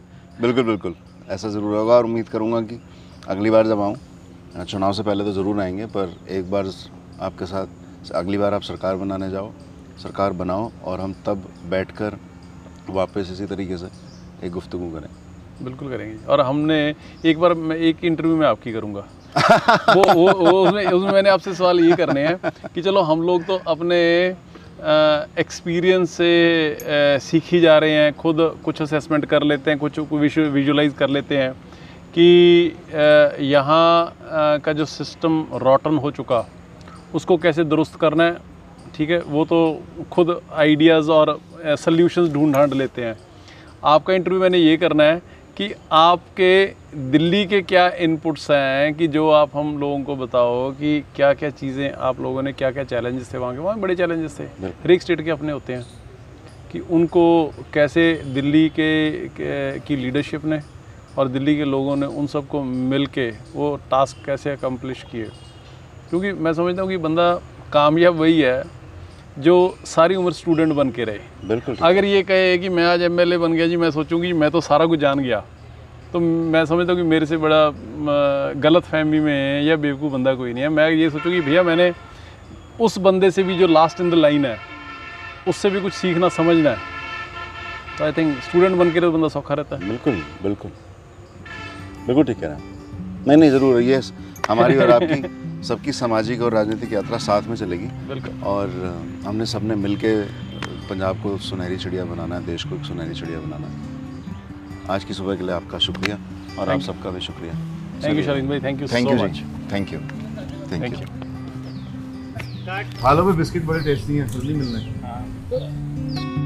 Speaker 1: बिल्कुल बिल्कुल। ऐसा ज़रूर होगा और उम्मीद करूँगा कि अगली बार जब आऊँ चुनाव से पहले तो ज़रूर आएँगे पर एक बार आपके साथ। अगली बार आप सरकार बनाने जाओ सरकार बनाओ और हम तब बैठकर वापस इसी तरीके से एक गुफ्तगू करें।
Speaker 2: बिल्कुल करेंगे। और हमने एक बार मैं एक इंटरव्यू में आपकी करूँगा। वो वो वो उसमें उसमें मैंने आपसे सवाल ये करने हैं कि चलो हम लोग तो अपने एक्सपीरियंस से सीख ही जा रहे हैं खुद कुछ असेसमेंट कर लेते हैं कुछ विजुलाइज कर लेते हैं कि यहाँ का जो सिस्टम रॉटन हो चुका उसको कैसे दुरुस्त करना है ठीक है? वो तो खुद आइडियाज़ और सल्यूशंस ढूंढ ढांड लेते हैं। आपका इंटरव्यू मैंने ये करना है कि आपके दिल्ली के क्या इनपुट्स हैं कि जो आप हम लोगों को बताओ कि क्या क्या चीज़ें आप लोगों ने क्या क्या चैलेंजेस थे वहाँ के? वहाँ बड़े चैलेंजेस थे। हर एक स्टेट के अपने होते हैं कि उनको कैसे दिल्ली के, के की लीडरशिप ने और दिल्ली के लोगों ने उन सबको मिल के वो टास्क कैसे अकम्पलिश किए। क्योंकि मैं समझता हूँ कि बंदा कामयाब वही है जो सारी उम्र स्टूडेंट बन के रहे।
Speaker 1: बिल्कुल
Speaker 2: अगर ये कहे कि मैं आज एमएलए बन गया जी मैं सोचूँगी मैं तो सारा कुछ जान गया तो मैं समझता हूँ कि मेरे से बड़ा गलत फहमी में है या बेवकूफ़ बंदा कोई नहीं है। मैं ये सोचूँगी भैया मैंने उस बंदे से भी जो लास्ट इन द लाइन है उससे भी कुछ सीखना समझना है तो आई थिंक स्टूडेंट बन के तो बंदा सौखा रहता है।
Speaker 1: बिल्कुल बिल्कुल। बिल्कुल ठीक हैं। नहीं नहीं ज़रूर ये हमारी और आपकी सबकी सामाजिक और राजनीतिक यात्रा साथ में चलेगी।
Speaker 2: बिल्कुल।
Speaker 1: और हमने सबने मिल के पंजाब को सुनहरी चिड़िया बनाना है देश को एक सुनहरी चिड़िया बनाना। है आज की सुबह के लिए आपका शुक्रिया और आप सबका भी शुक्रिया।
Speaker 2: थैंक यू शालीन भाई।
Speaker 1: Thank
Speaker 2: you
Speaker 1: thank you thank you
Speaker 2: thank
Speaker 1: you
Speaker 2: you
Speaker 3: खा लो बिस्किट बड़े टेस्टी हैं जल्दी मिलना। है।